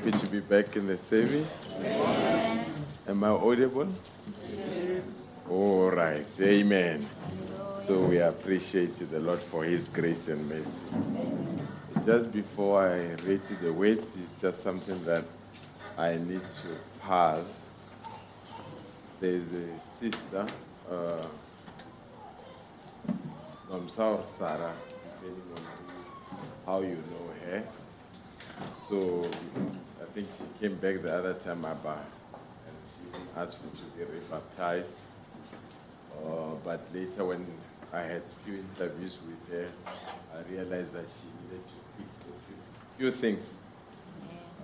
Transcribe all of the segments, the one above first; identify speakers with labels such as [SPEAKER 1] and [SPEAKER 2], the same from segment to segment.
[SPEAKER 1] Happy to be back in the service? Am I audible? All right. Amen. So we appreciate the Lord for His grace and mercy. Just before I read the words, it's just something that I need to pass. There's a sister. Uh, Nomsaur Sarah, depending on how you know her. So think she came back the other time about and she asked me to be rebaptized. Uh, but later when I had few interviews with her, I realized that she needed to fix a few, things.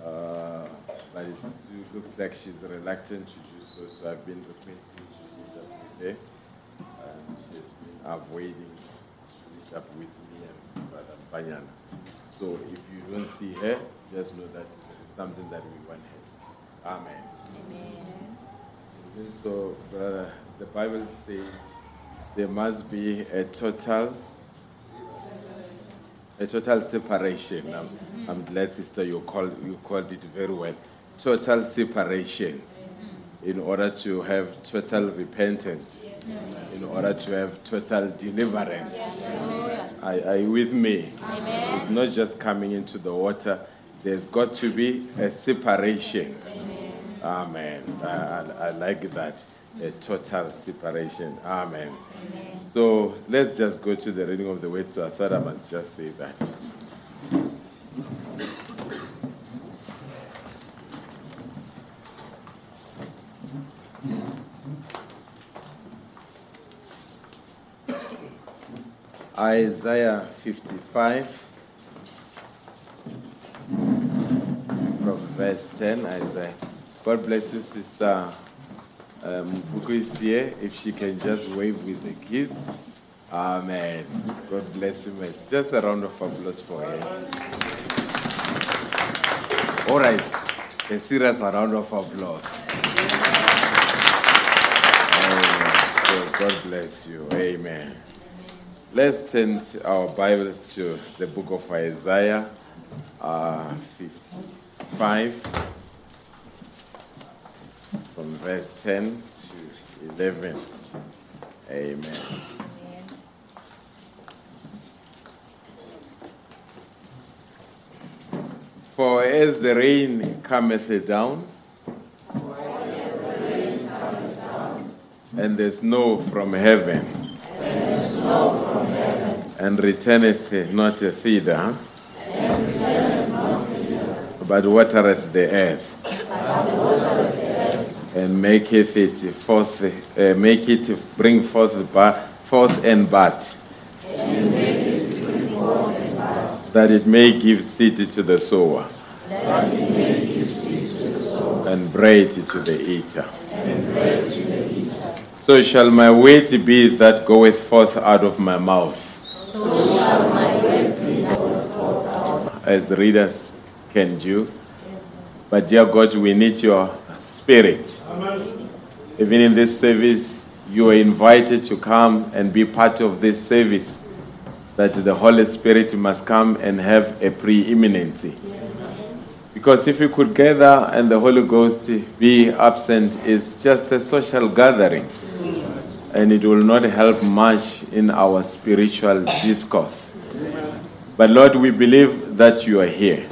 [SPEAKER 1] Uh, but it looks like she's reluctant to do so, so I've been requesting to meet up with her. And she's been avoiding to meet up with me and Brother Banyana. So if you don't see her, just know that something that we want her to fix. Amen. And So, brother, the Bible says there must be a total a total separation. I'm, I'm glad, sister, you called, you called it very well. Total separation in order to have total repentance. in order to have total deliverance. Are, are you with me? It's not just coming into the water, there's got to be a separation. Amen. I, I, I like that. A total separation. Amen. So let's just go to the reading of the word. So I thought I must just say that. Isaiah 55 from verse 10. Isaiah. God bless you, sister. Um, is here. If she can just wave with the kids. Amen. God bless you, miss. Just a round of applause for her. All right. A serious round of applause. Amen. So God bless you. Amen. Let's turn our Bibles to the book of Isaiah, uh, 55, from verse 10 to 11. Amen. For as the rain cometh down, and the snow from heaven, and returneth not thither, but watereth the earth, and maketh it forth, uh, make it bring forth, ba- forth and bud, that it may give seed to the sower, and bread to the eater. So shall my weight be that goeth forth out of my mouth. As readers can do. But dear God, we need your spirit. Even in this service, you are invited to come and be part of this service. That the Holy Spirit must come and have a preeminency. Because if you could gather and the Holy Ghost be absent, it's just a social gathering. And it will not help much in our spiritual discourse. But Lord, we believe that you are here.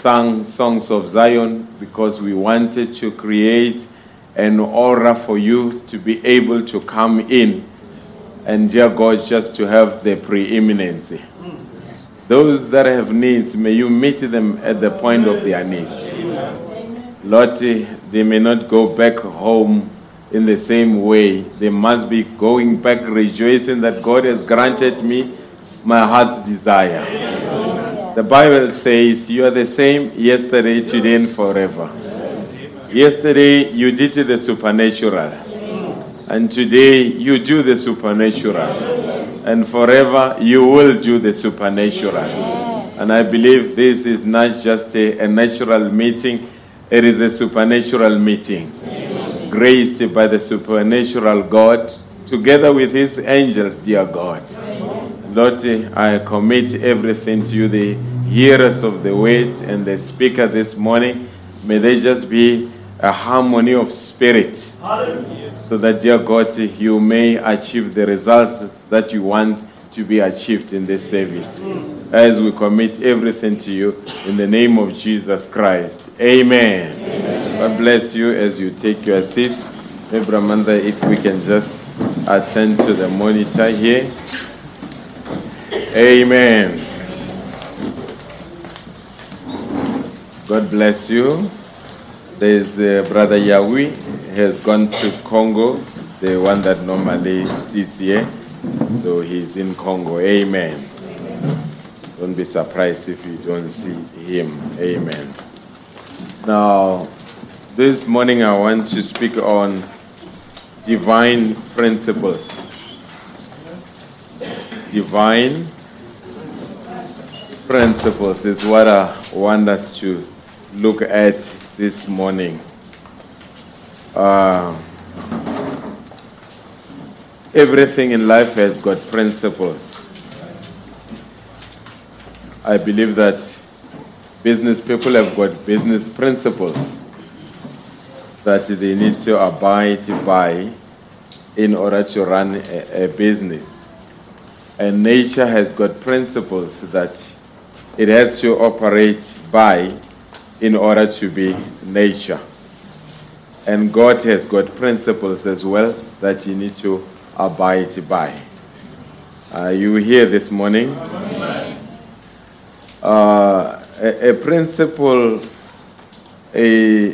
[SPEAKER 1] Sang songs of Zion because we wanted to create an aura for you to be able to come in. And dear God, just to have the preeminency. Those that have needs, may you meet them at the point of their needs. Lord, they may not go back home in the same way. They must be going back rejoicing that God has granted me my heart's desire. The Bible says, You are the same yesterday, today, and forever. Yesterday, you did the supernatural. And today, you do the supernatural. And forever, you will do the supernatural. And I believe this is not just a, a natural meeting, it is a supernatural meeting. Graced by the supernatural God, together with his angels, dear God. Lord, I commit everything to you, the hearers of the word and the speaker this morning. May they just be a harmony of spirit. So that, dear God, you may achieve the results that you want to be achieved in this service. Mm. As we commit everything to you in the name of Jesus Christ. Amen. God bless you as you take your seat. Abramanda, if we can just attend to the monitor here. Amen. God bless you. There's uh, Brother Yahweh has gone to Congo, the one that normally sits here. So he's in Congo. Amen. Don't be surprised if you don't see him. Amen. Now, this morning I want to speak on divine principles. Divine principles is what I want us to look at this morning. Uh, everything in life has got principles. I believe that business people have got business principles that they need to abide by in order to run a, a business. And nature has got principles that it has to operate by in order to be nature. And God has got principles as well that you need to abide by. Are you hear this morning? Uh, a, a principle, a,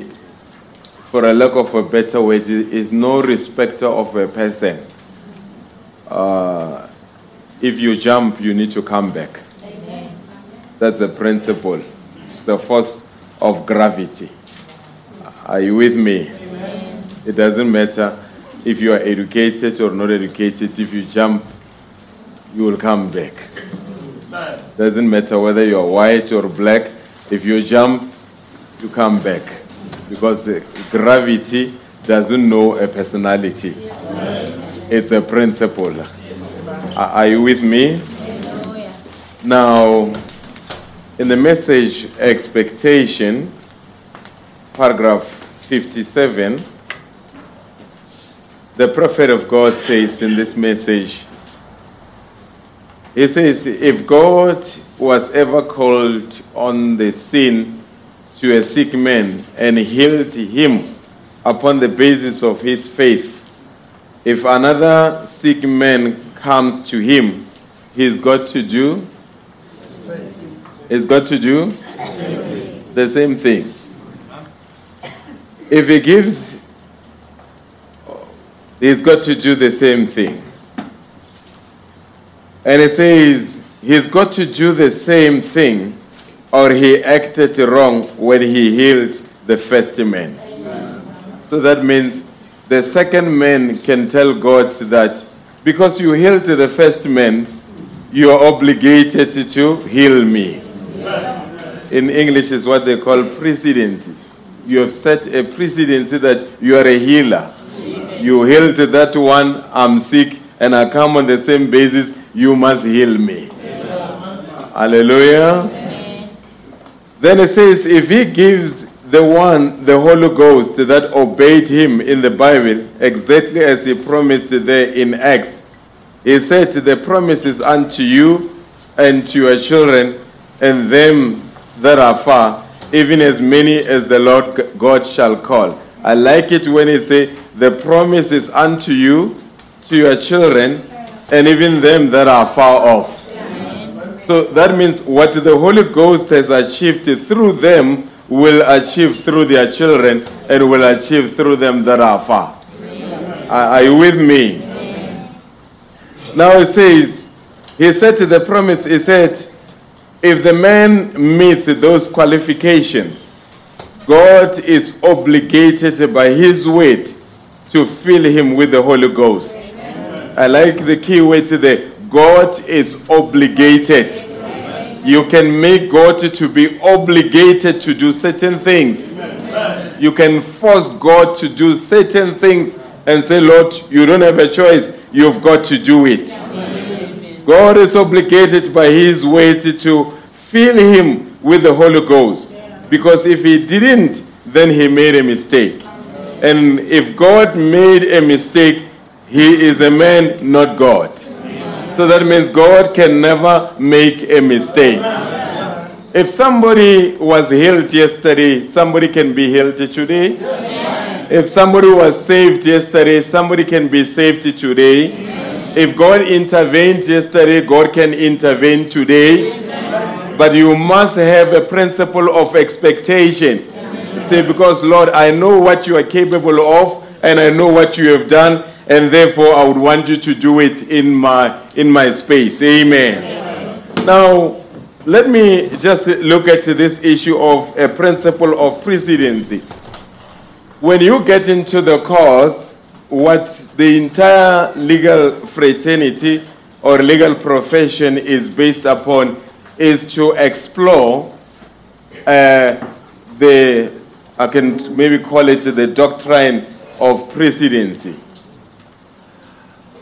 [SPEAKER 1] for a lack of a better word, is no respecter of a person. Uh, if you jump, you need to come back. That's a principle, the force of gravity. Are you with me? It doesn't matter if you are educated or not educated, if you jump, you will come back. Doesn't matter whether you're white or black, if you jump, you come back. Because gravity doesn't know a personality, it's a principle. Are are you with me? Now, in the message expectation, paragraph 57, the prophet of God says in this message, he says, if God was ever called on the scene to a sick man and healed him upon the basis of his faith, if another sick man comes to him, he's got to do He's got to do the same thing. If he gives, he's got to do the same thing. And it says he's got to do the same thing or he acted wrong when he healed the first man. So that means the second man can tell God that because you healed the first man, you are obligated to heal me. In English, is what they call precedency. You have set a precedency that you are a healer. You healed that one, I'm sick, and I come on the same basis, you must heal me. Hallelujah. Then it says, if he gives the one the Holy Ghost that obeyed him in the Bible, exactly as he promised there in Acts, he said, The promise is unto you and to your children and them that are far, even as many as the Lord God shall call. I like it when it says, The promise is unto you, to your children, and even them that are far off. So that means what the Holy Ghost has achieved through them will achieve through their children and will achieve through them that are far. Are, are you with me? Now it says, he said to the promise, he said, if the man meets those qualifications, God is obligated by his word to fill him with the Holy Ghost. I like the key word there. God is obligated. You can make God to be obligated to do certain things. You can force God to do certain things and say, Lord, you don't have a choice. You've got to do it. God is obligated by His word to fill him with the Holy Ghost. Because if he didn't, then he made a mistake. And if God made a mistake, he is a man, not God. So that means God can never make a mistake. If somebody was healed yesterday, somebody can be healed today. If somebody was saved yesterday, somebody can be saved today. If God intervened yesterday, God can intervene today. But you must have a principle of expectation. Say, because Lord, I know what you are capable of, and I know what you have done, and therefore I would want you to do it in my in my space. Amen. Now, let me just look at this issue of a principle of precedency. When you get into the courts, what the entire legal fraternity or legal profession is based upon is to explore uh, the, I can maybe call it the doctrine of precedency.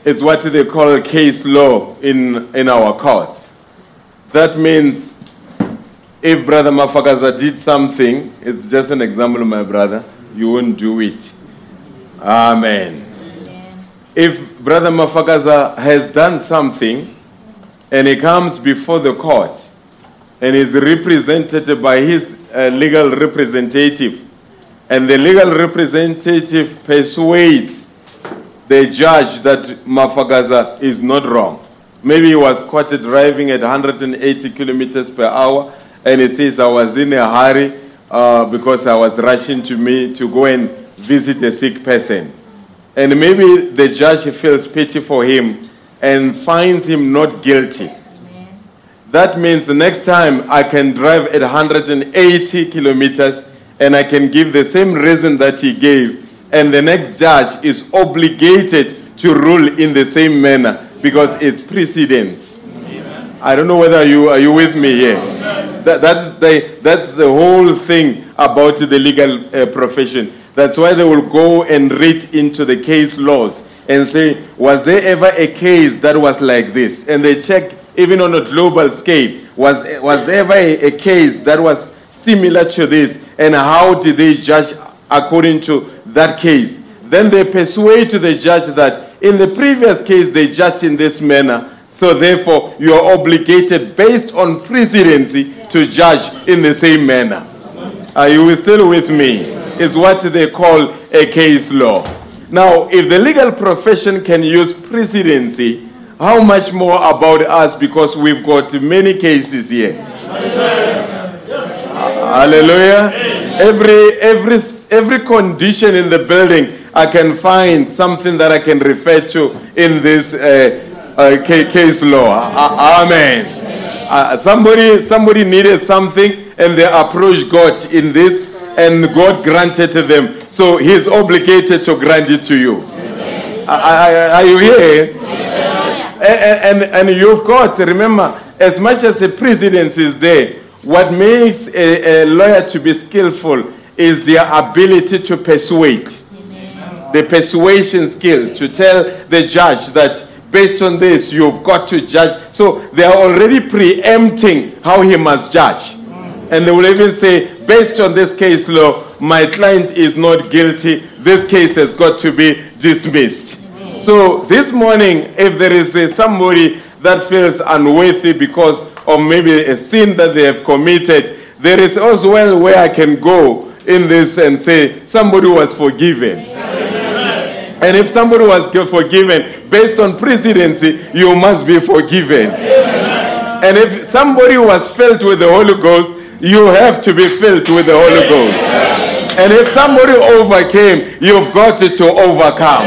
[SPEAKER 1] It's what they call case law in, in our courts. That means if Brother Mafakaza did something, it's just an example, my brother, you won't do it. Amen. If Brother Mafakaza has done something and he comes before the court and is represented by his uh, legal representative, and the legal representative persuades the judge that Mafakaza is not wrong. Maybe he was caught driving at 180 kilometers per hour, and he says, I was in a hurry uh, because I was rushing to me to go and visit a sick person. And maybe the judge feels pity for him and finds him not guilty. That means the next time I can drive at 180 kilometers and I can give the same reason that he gave, and the next judge is obligated to rule in the same manner because it's precedence. I don't know whether you are you with me here. That, that's the that's the whole thing about the legal uh, profession. That's why they will go and read into the case laws and say, was there ever a case that was like this? And they check even on a global scale. Was was there ever a, a case that was similar to this? And how did they judge according to that case? Then they persuade to the judge that in the previous case they judged in this manner. So therefore, you are obligated, based on precedency, to judge in the same manner. Are you still with me? It's what they call a case law. Now, if the legal profession can use precedency, how much more about us because we've got many cases here. Hallelujah. Every every every condition in the building I can find something that I can refer to in this uh, uh, case law. A- amen. Uh, somebody somebody needed something and they approached God in this and God granted to them. So he is obligated to grant it to you. Are, you here? And, and, and you've got, remember, as much as the precedence is there, what makes a, a lawyer to be skillful is their ability to persuade. The persuasion skills to tell the judge that based on this, you've got to judge. So they are already preempting how he must judge. And they will even say, based on this case law, my client is not guilty. This case has got to be dismissed. So this morning, if there is somebody that feels unworthy because of maybe a sin that they have committed, there is also well where I can go in this and say, somebody was forgiven. And if somebody was forgiven based on precedency, you must be forgiven. And if somebody was filled with the Holy Ghost, you have to be filled with the Holy Ghost. And if somebody overcame, you've got to, overcome.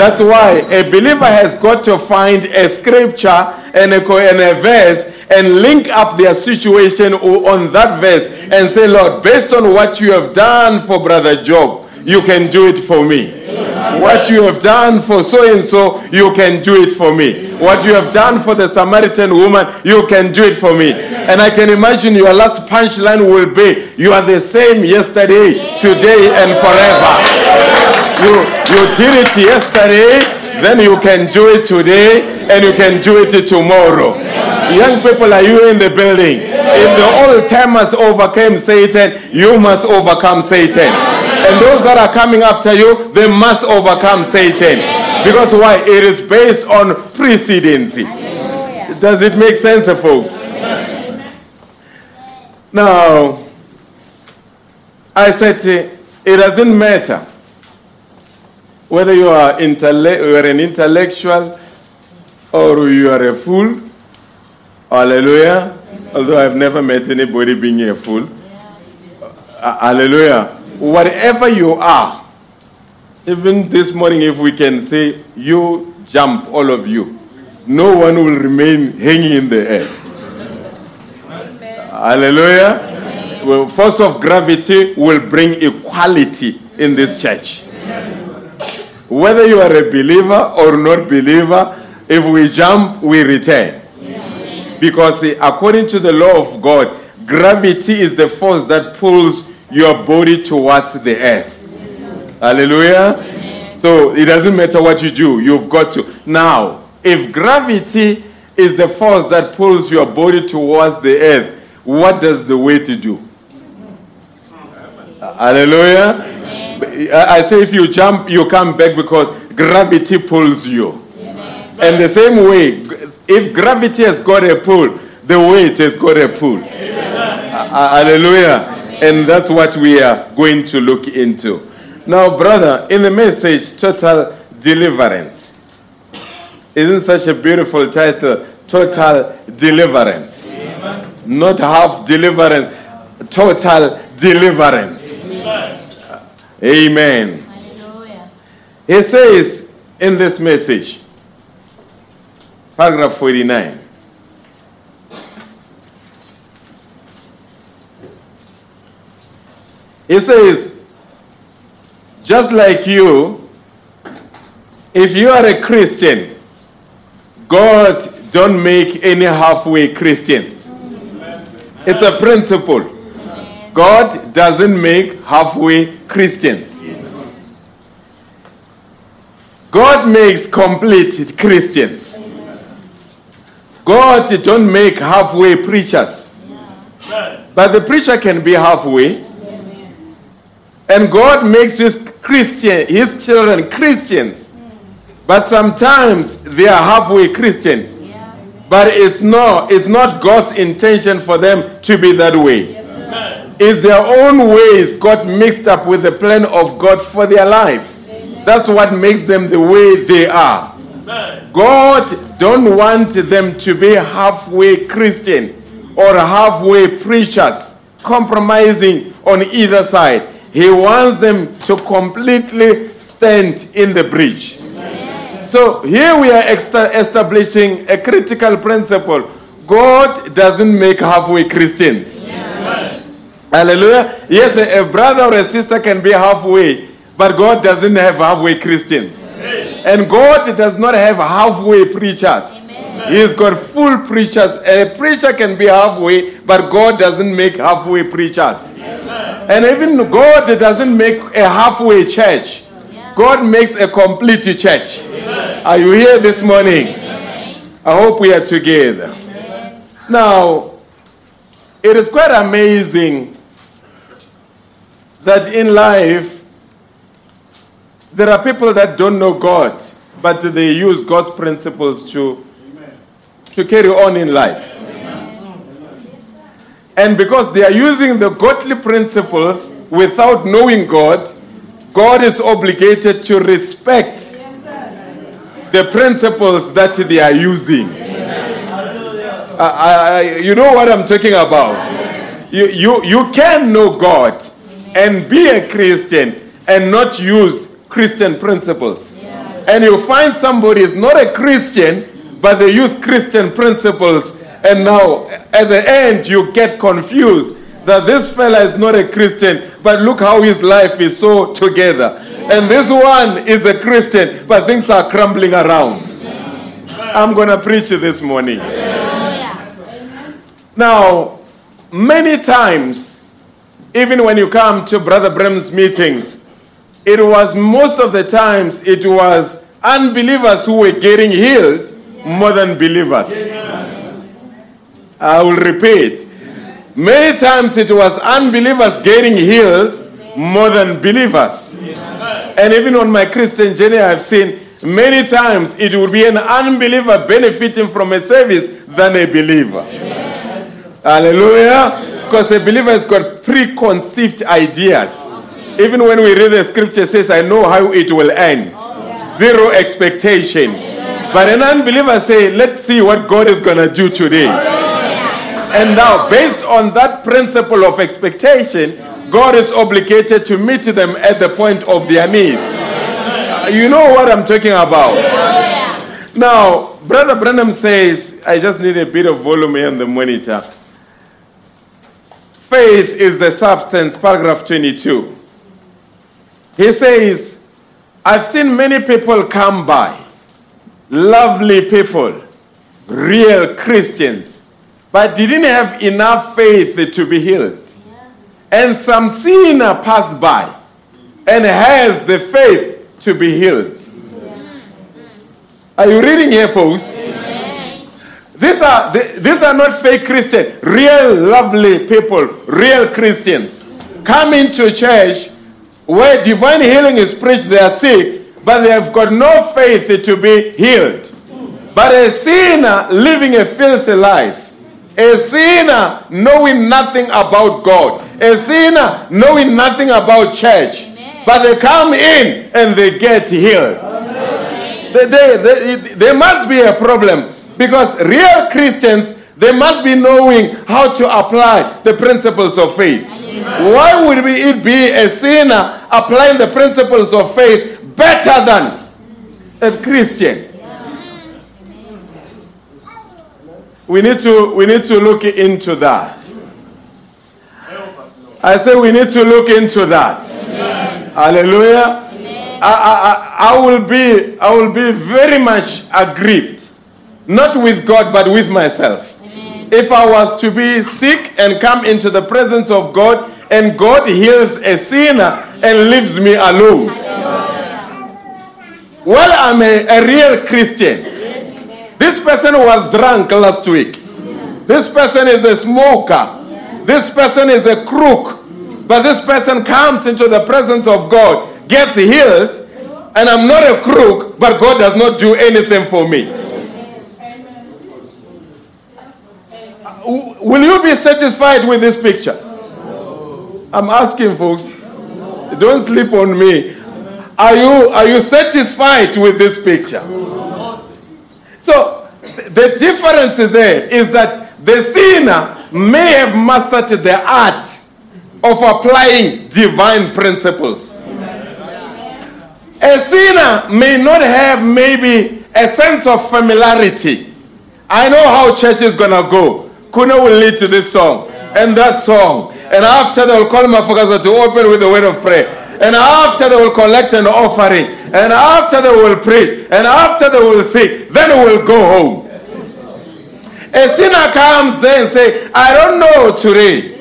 [SPEAKER 1] That's why a believer has got to find a scripture and a, and a verse and link up their situation on that verse and say, Lord, based on what you have done for Brother Job, you can do it for me. What you have done for so and so, you can do it for me. What you have done for the Samaritan woman, you can do it for me. And I can imagine your last punchline will be, You are the same yesterday, today, and forever. You, you did it yesterday, then you can do it today, and you can do it tomorrow. Young people, are you in the building? If the old timers overcame Satan, you must overcome Satan. And those that are coming after you, they must overcome Satan. Because why? It is based on precedency. Does it make sense, folks? Now, I said it doesn't matter whether you are, you are an intellectual or you are a fool. Hallelujah. Although I've never met anybody being a fool. Hallelujah. Whatever you are, even this morning, if we can say, you jump, all of you, no one will remain hanging in the air. Hallelujah. Well, force of gravity will bring equality in this church. Whether you are a believer or not believer, if we jump, we return. Because eh, according to the law of God, gravity is the force that pulls your body towards the earth. Hallelujah. So it doesn't matter what you do, you've got to. Now, if gravity is the force that pulls your body towards the earth, what does the weight do? Hallelujah. I I say if you jump, you come back because gravity pulls you. And the same way, if gravity has got a pull, the weight has got a pull. Uh, hallelujah. And that's what we are going to look into. Now, brother, in the message, Total Deliverance. Isn't such a beautiful title? Total Deliverance. Not half deliverance, total deliverance. Amen.
[SPEAKER 2] Hallelujah.
[SPEAKER 1] He says in this message, paragraph 49. He says, just like you, if you are a Christian, God don't make any halfway Christians. It's a principle. God doesn't make halfway Christians. God makes complete Christians. God don't make halfway preachers. But the preacher can be halfway. And God makes his Christian, his children Christians. But sometimes they are halfway Christian.
[SPEAKER 2] Yeah.
[SPEAKER 1] But it's not, it's not God's intention for them to be that way. It's their own ways got mixed up with the plan of God for their lives. That's what makes them the way they are. God don't want them to be halfway Christian or halfway preachers, compromising on either side. He wants them to completely stand in the breach. So here we are establishing a critical principle. God doesn't make halfway Christians. Hallelujah. Yes, a, a brother or a sister can be halfway, but God doesn't have halfway Christians. And God does not have halfway preachers. He's got full preachers. A preacher can be halfway, but God doesn't make halfway preachers. And even God doesn't make a halfway church. God makes a complete church. Are you here this morning? I hope we are together. Now, it is quite amazing that in life there are people that don't know God, but they use God's principles to, to carry on in life. And because they are using the godly principles without knowing God, God is obligated to respect the principles that they are using. I- you know what I'm talking about. You, you, you can know God and be a Christian and not use Christian principles. And you find somebody is not a Christian, but they use Christian principles. And now, at the end, you get confused that this fella is not a Christian, but look how his life is so together. And this one is a Christian, but things are crumbling around. I'm going to preach this morning. Now, many times, even when you come to Brother Branham's meetings, it was most of the times it was unbelievers who were getting healed more than believers. I will repeat. Many times it was unbelievers getting healed more than believers. And even on my Christian journey, I've seen many times it would be an unbeliever benefiting from a service than a believer. Hallelujah. Because a believer has got preconceived ideas. Even when we read the scripture, says, I know how it will end. Zero expectation. But an unbeliever say, let's see what God is going to do today. And now, based on that principle of expectation, God is obligated to meet them at the point of their needs. Uh, You know what I'm talking about. Now, Brother Branham says, I just need a bit of volume here on the monitor. Faith is the substance, paragraph 22. He says, I've seen many people come by, lovely people, real Christians, but didn't have enough faith to be healed. And some sinner passed by and has the faith to be healed. Are you reading here, folks? These are, these are not fake Christians, real lovely people, real Christians. Come into church where divine healing is preached, they are sick, but they have got no faith to be healed. But a sinner living a filthy life, a sinner knowing nothing about God, a sinner knowing nothing about church, but they come in and they get healed. They, they, they- there must be a problem because real Christians they must be knowing how to apply the principles of faith. Why would it be a sinner applying the principles of faith better than a Christian? We need to we need to look into that. I say we need to look into that. Hallelujah. I, I, I, I will be I will be very much aggrieved, not with God but with myself. If I was to be sick and come into the presence of God and God heals a sinner and leaves me alone. Well, I'm a, a real Christian. This person was drunk last week. This person is a smoker. This person is a crook. But this person comes into the presence of God, gets healed, and I'm not a crook, but God does not do anything for me. Uh, will you be satisfied with this picture? I'm asking folks, don't sleep on me. Are you, are you satisfied with this picture? So, the difference there is that the sinner may have mastered the art of applying divine principles. A sinner may not have maybe a sense of familiarity. I know how church is gonna go. Kuna will lead to this song and that song. And after they will call Mafakaza to open with a word of prayer. And after they will collect an offering. And after they will preach. And after they will sing. Then we will go home. A sinner comes there and say, I don't know today.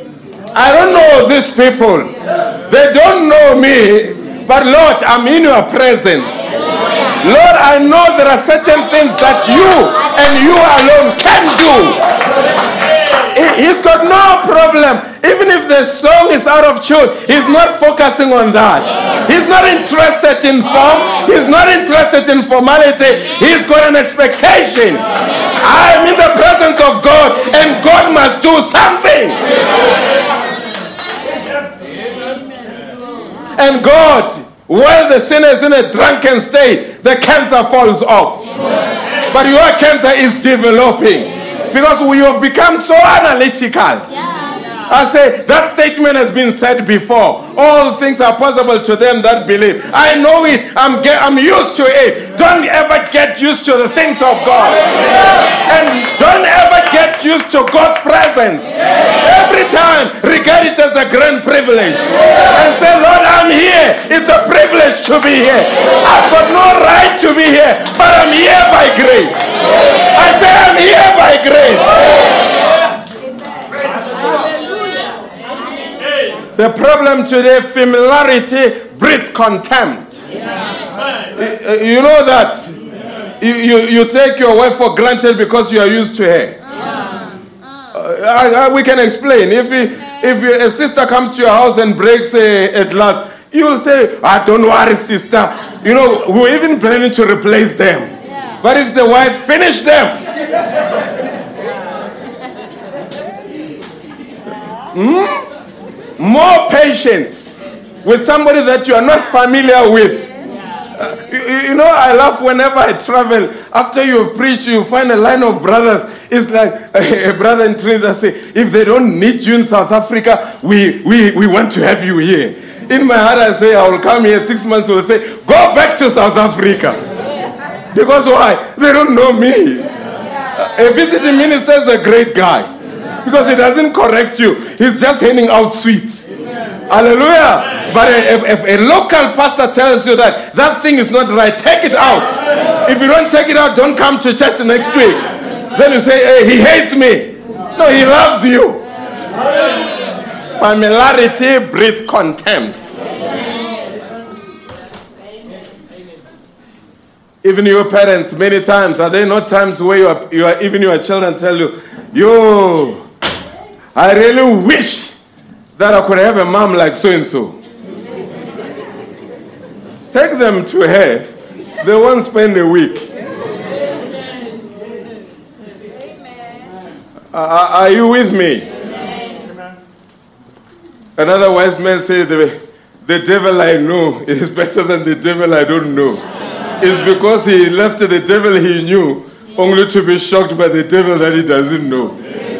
[SPEAKER 1] I don't know these people. They don't know me. But Lord, I'm in your presence. Lord, I know there are certain things that you and you alone can do. He- He's got no problem. Even if the song is out of tune, he's not focusing on that. He's not interested in form. He's not interested in formality. He's got an expectation. I'm in the presence of God and God must do something. And God, while the sinner is in a drunken state, the cancer falls off. But your cancer is developing because we have become so analytical. I say that statement has been said before. All things are possible to them that believe. I know it. I'm get, I'm used to it. Don't ever get used to the things of God, and don't ever get used to God's presence. Every time, regard it as a grand privilege, and say, Lord, I'm here. It's a privilege to be here. I've got no right to be here, but I'm here by grace. I say, I'm here by grace. The problem today, familiarity breeds contempt. Uh, You know that you, you, you take your wife for granted because you are used to her. Uh, I- I- we can explain. If, if you, a sister comes to your house and breaks a, a glass, you will say, I don't worry, sister. You know, we're even planning to replace them. But if the wife finish them, more patience with somebody that you are not familiar with. Uh, you, you- you know, I laugh whenever I travel. After you've preached, you find a line of brothers. It's like a brother in Trinidad say, if they don't need you in South Africa, we, we, we want to have you here. In my heart, I say, I will come here six months, will say, go back to South Africa. Because why? They don't know me. A visiting minister is a great guy because he doesn't correct you, he's just handing out sweets. Hallelujah. But if, if a local pastor tells you that that thing is not right, take it out. If you don't take it out, don't come to church the next week. Then you say, hey, he hates me. No, he loves you. Familiarity breeds contempt. Even your parents, many times, are there not times where you are, you are even your children tell you, yo, I really wish that I could have a mom like so and so. Take them to her They won't spend a week. Uh, are you with me? Another wise man said, the, the devil I know is better than the devil I don't know. It's because he left the devil he knew only to be shocked by the devil that he doesn't know.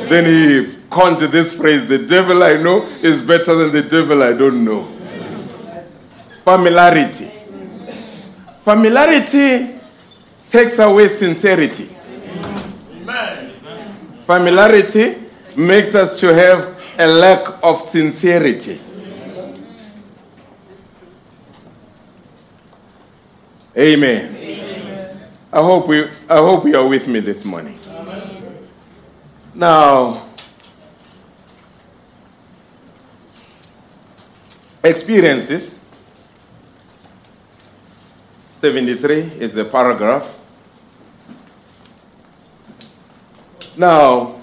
[SPEAKER 1] Then he coined this phrase, the devil I know is better than the devil I don't know. Familiarity. Familiarity takes away sincerity. Familiarity makes us to have a lack of sincerity. Amen. I hope we I hope you are with me this morning. Now experiences 73 is a paragraph. Now,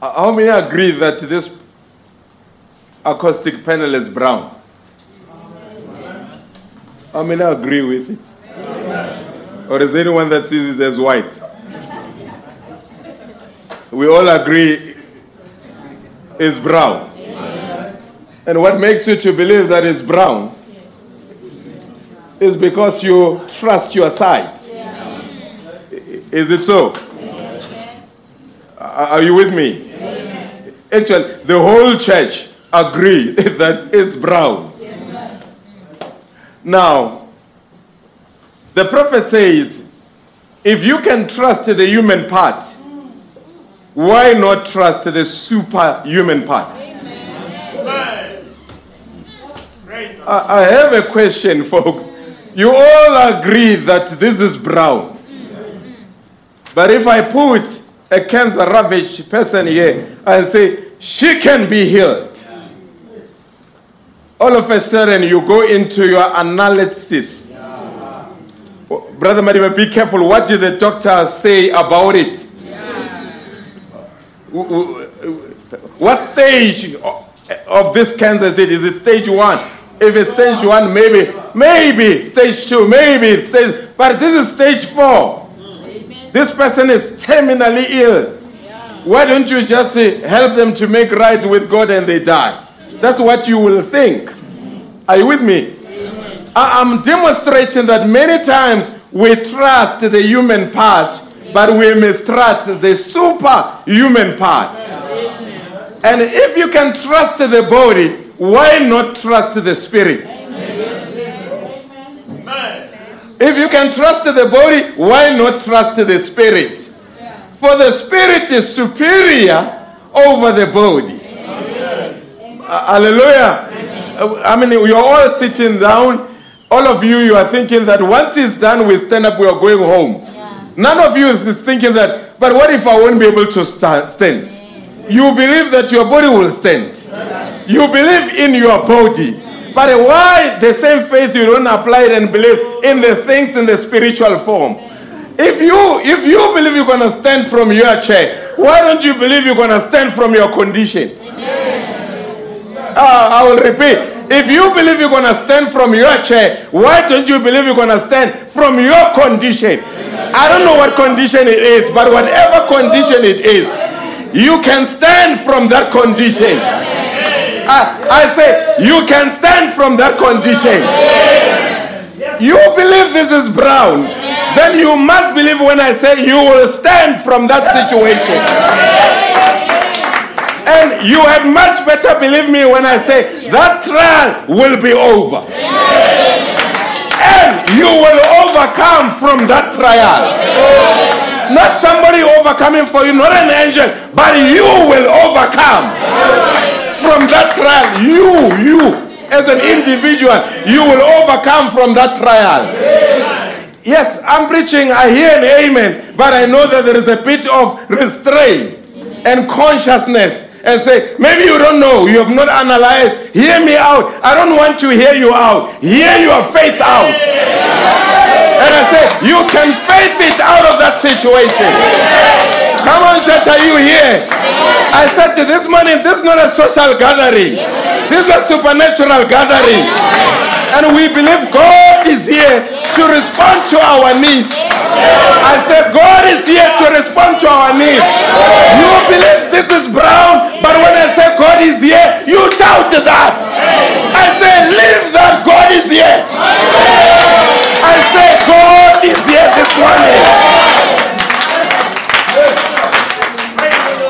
[SPEAKER 1] how many agree that this acoustic panel is brown? How many agree with it? Or is anyone that sees it as white? We all agree it's brown. And what makes you to believe that it's brown is because you trust your sight. Is it so? Are you with me? Actually, the whole church agree that it's brown. Now, the prophet says, if you can trust the human part, why not trust the superhuman part? I I have a question, folks. You all agree that this is brown. But if I put a cancer ravaged person here and say, she can be healed, all of a sudden you go into your analysis. Brother Mariba, be careful. What did the doctor say about it? W- What stage of this cancer is it? Is it stage one? If it's stage one, maybe, maybe stage two, maybe stage, but this is stage four. This person is terminally ill. Why don't you just help them to make right with God and they die? That's what you will think. Are you with me? I- I'm demonstrating that many times we trust the human part, but we mistrust the superhuman part. And if you can trust the body, why not trust the spirit? If you can trust the body, why not trust the spirit? For the spirit is superior over the body. Uh, Hallelujah. Uh, I mean, we are all sitting down. All of you, you are thinking that once it's done, we stand up, we are going home. None of you is thinking that, but what if I won't be able to sta- stand? You believe that your body will stand. You believe in your body. But why the same faith you don't apply it and believe in the things in the spiritual form? If you if you believe you're gonna stand from your chair, why don't you believe you're gonna stand from your condition? Uh, I will repeat. If you believe you're gonna stand from your chair, why don't you believe you're gonna stand from your condition? I don't know what condition it is, but whatever condition it is, you can stand from that condition. Ah, I, I say, you can stand from that condition. You believe this is brown, then you must believe when I say you will stand from that situation. And you had much better believe me when I say that trial will be over. And you will overcome from that trial. Not somebody overcoming for you, not an angel, but you will overcome from that trial. You, you, as an individual, you will overcome from that trial. Yes, I'm preaching, I hear an amen, but I know that there is a bit of restraint and consciousness. And say, maybe you don't know, you have not analyzed. Hear me out. I don't want to hear you out. Hear your faith out. And I say, you can faith it out of that situation. Come on, church, are you here? I said to this morning, this is not a social gathering. This is a supernatural gathering. And we believe God is here to respond to our needs. I said, God is here to respond to our needs. You believe this is brown, but when I say God is here, you doubt that. I say, leave that God is here. Say, God is here this morning.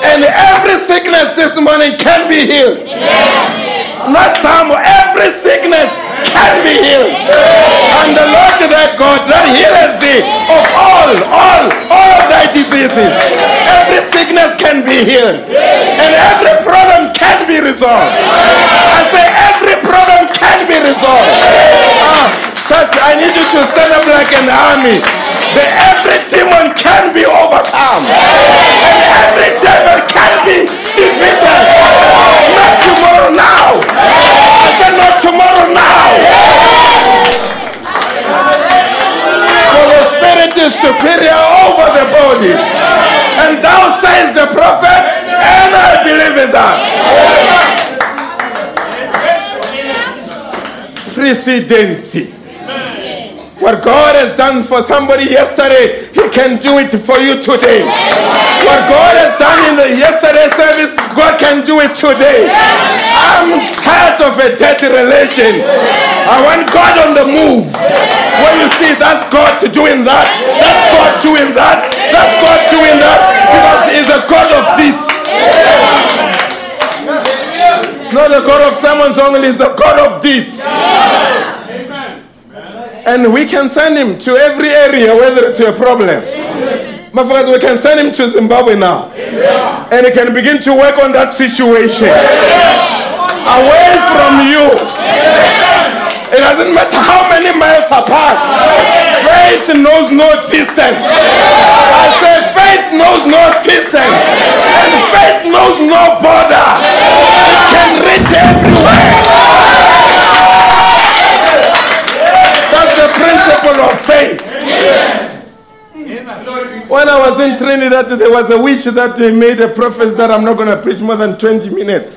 [SPEAKER 1] And every sickness this morning can be healed. Not some, every sickness can be healed. And the Lord thy God that healeth thee of all, all, all thy diseases. Every sickness can be healed. And every problem can be resolved. I say every problem can be resolved. Ah, church, I need you to stand up like an army. The every demon can be overcome. And every devil can be defeated. Not tomorrow now. I said not tomorrow now. For the spirit is superior over the body. And thou says the prophet, and I believe in that. Precedency. What God has done for somebody yesterday, He can do it for you today. What God has done in the yesterday service, God can do it today. I'm tired of a dead religion. I want God on the move. When you see that's God doing that, that's God doing that, that's God doing that, because He's a God of deeds. Not the God of sermons only, He's the God of deeds. And we can send him to every area where there is a problem. My friends, we can send him to Zimbabwe now. And he can begin to work on that situation. Away from you. It doesn't matter how many miles apart. Faith knows no distance. I said faith knows no distance. And faith knows no border. It can reach everywhere. That's the of faith. When I was in Trinidad, there was a witch that they made a prophet that I'm not going to preach more than 20 minutes.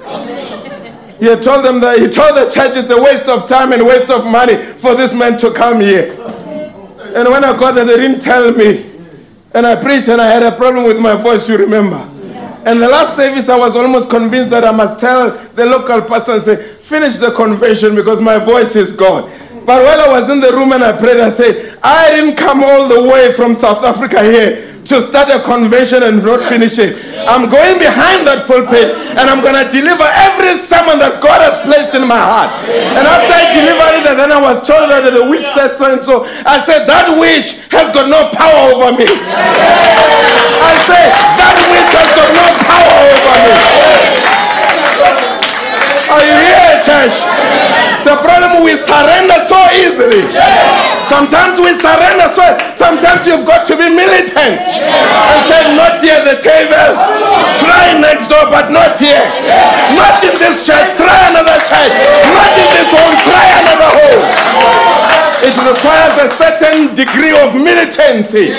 [SPEAKER 1] He had told them that he told the church it's a waste of time and waste of money for this man to come here. And when I got there, they didn't tell me. And I preached and I had a problem with my voice, you remember. And the last service, I was almost convinced that I must tell the local pastor and say, finish the convention because my voice is gone. But while I was in the room and I prayed, I said, I didn't come all the way from South Africa here to start a convention and not finish it. I'm going behind that pulpit and I'm going to deliver every sermon that God has placed in my heart. And after I delivered it, and then I was told that the witch said so and so, I said, That witch has got no power over me. I say, That witch has got no power over me. Are you here, church? The problem we surrender so easily. Sometimes we surrender so sometimes you've got to be militant and say, not here the table. Try next door, but not here. Not in this church, try another church. Not in this home, try another home. It requires a certain degree of militancy.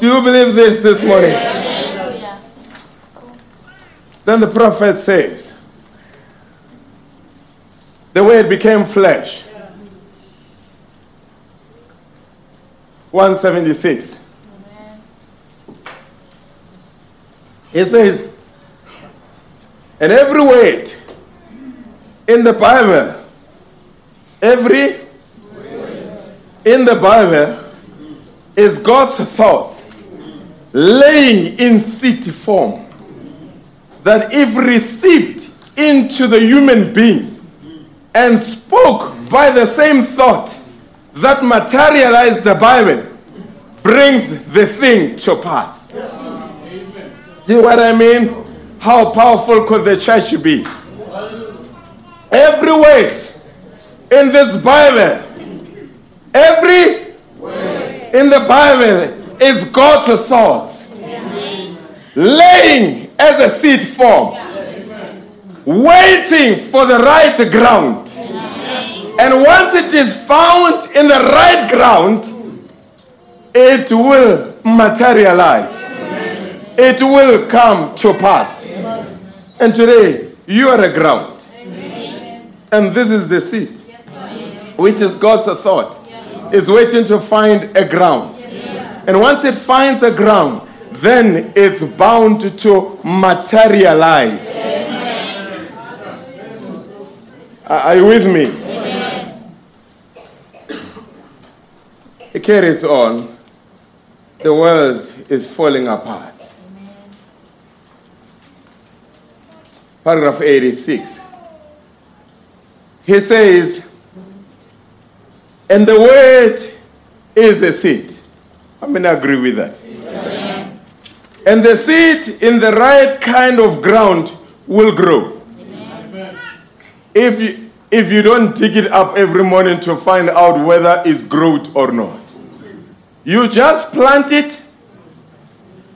[SPEAKER 1] Do you believe this this morning? Then the prophet says, the word became flesh. 176. He says, and every word in the Bible, every in the Bible is God's thoughts laying in seed form that if received into the human being and spoke by the same thought that materialized the Bible brings the thing to pass. See what I mean? How powerful could the church be? Every word in this Bible, every word in the Bible is God's thoughts laying as a seed form, waiting for the right ground. And once it is found in the right ground, it will materialize. It will come to pass. And today, you are a ground. And this is the seed, which is God's thought. It's waiting to find a ground. And once it finds a ground, then it's bound to materialize. Are are you with me? It carries on. The world is falling apart. Paragraph 86. He says, and the word is a seed. I mean, I agree with that. And the seed in the right kind of ground will grow. If you, if you don't dig it up every morning to find out whether it's growth or not, you just plant it,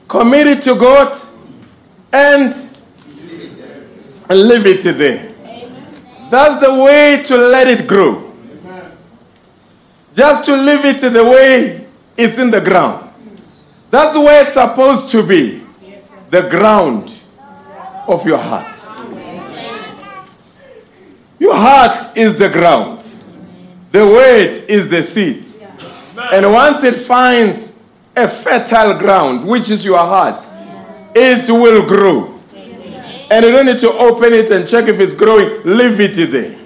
[SPEAKER 1] commit it to God, and leave it there. That's the way to let it grow. Just to leave it the way it's in the ground. That's where it's supposed to be. The ground of your heart. Your heart is the ground. The word is the seed. And once it finds a fertile ground, which is your heart, it will grow. And you don't need to open it and check if it's growing. Leave it there.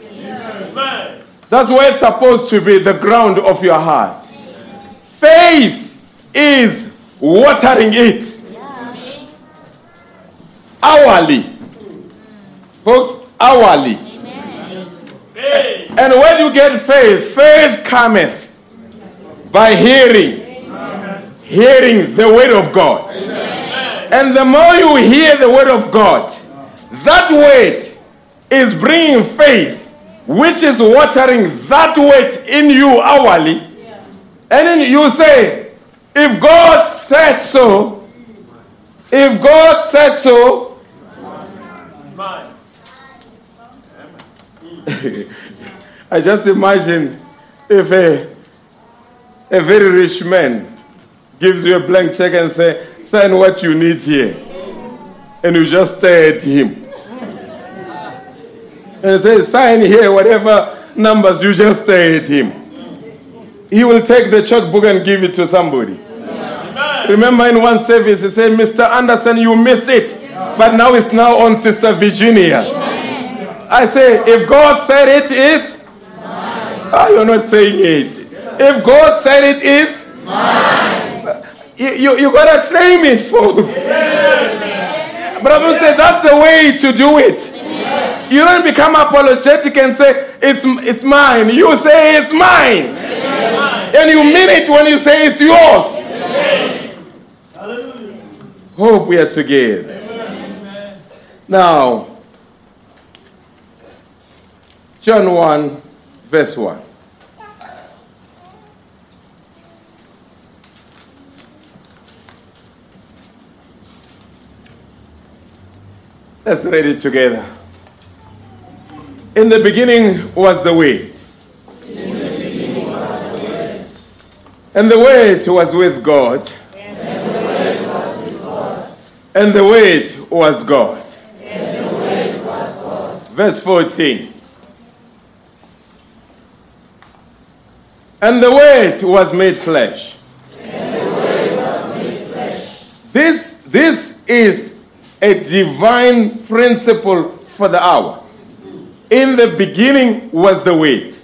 [SPEAKER 1] That's where it's supposed to be the ground of your heart. Faith is watering it hourly. Folks, hourly. And when you get faith, faith cometh by hearing, hearing the word of God. And the more you hear the word of God, that word is bringing faith, which is watering that word in you hourly. And then you say, if God said so, if God said so, I just imagine if a, a very rich man gives you a blank check and say, sign what you need here. And you just stare at him. And say, sign here, whatever numbers, you just stare at him. He will take the checkbook and give it to somebody. Remember in one service, he said, Mr. Anderson, you missed it. But now it's now on Sister Virginia. I say, if God said it, it's Ah, you're not saying it. If God said it, it's you, you, you gotta claim it, folks. But I will say that's the way to do it. You don't become apologetic and say it's it's mine. You say it's mine. And you mean it when you say it's yours. Hope we are together. Now, John 1, verse 1. Let's read it together. In the beginning was the Word. And the Word was with God. And the Word was God. Verse 14. And the Word was made flesh. This, this is a divine principle for the hour. In the beginning was the Word.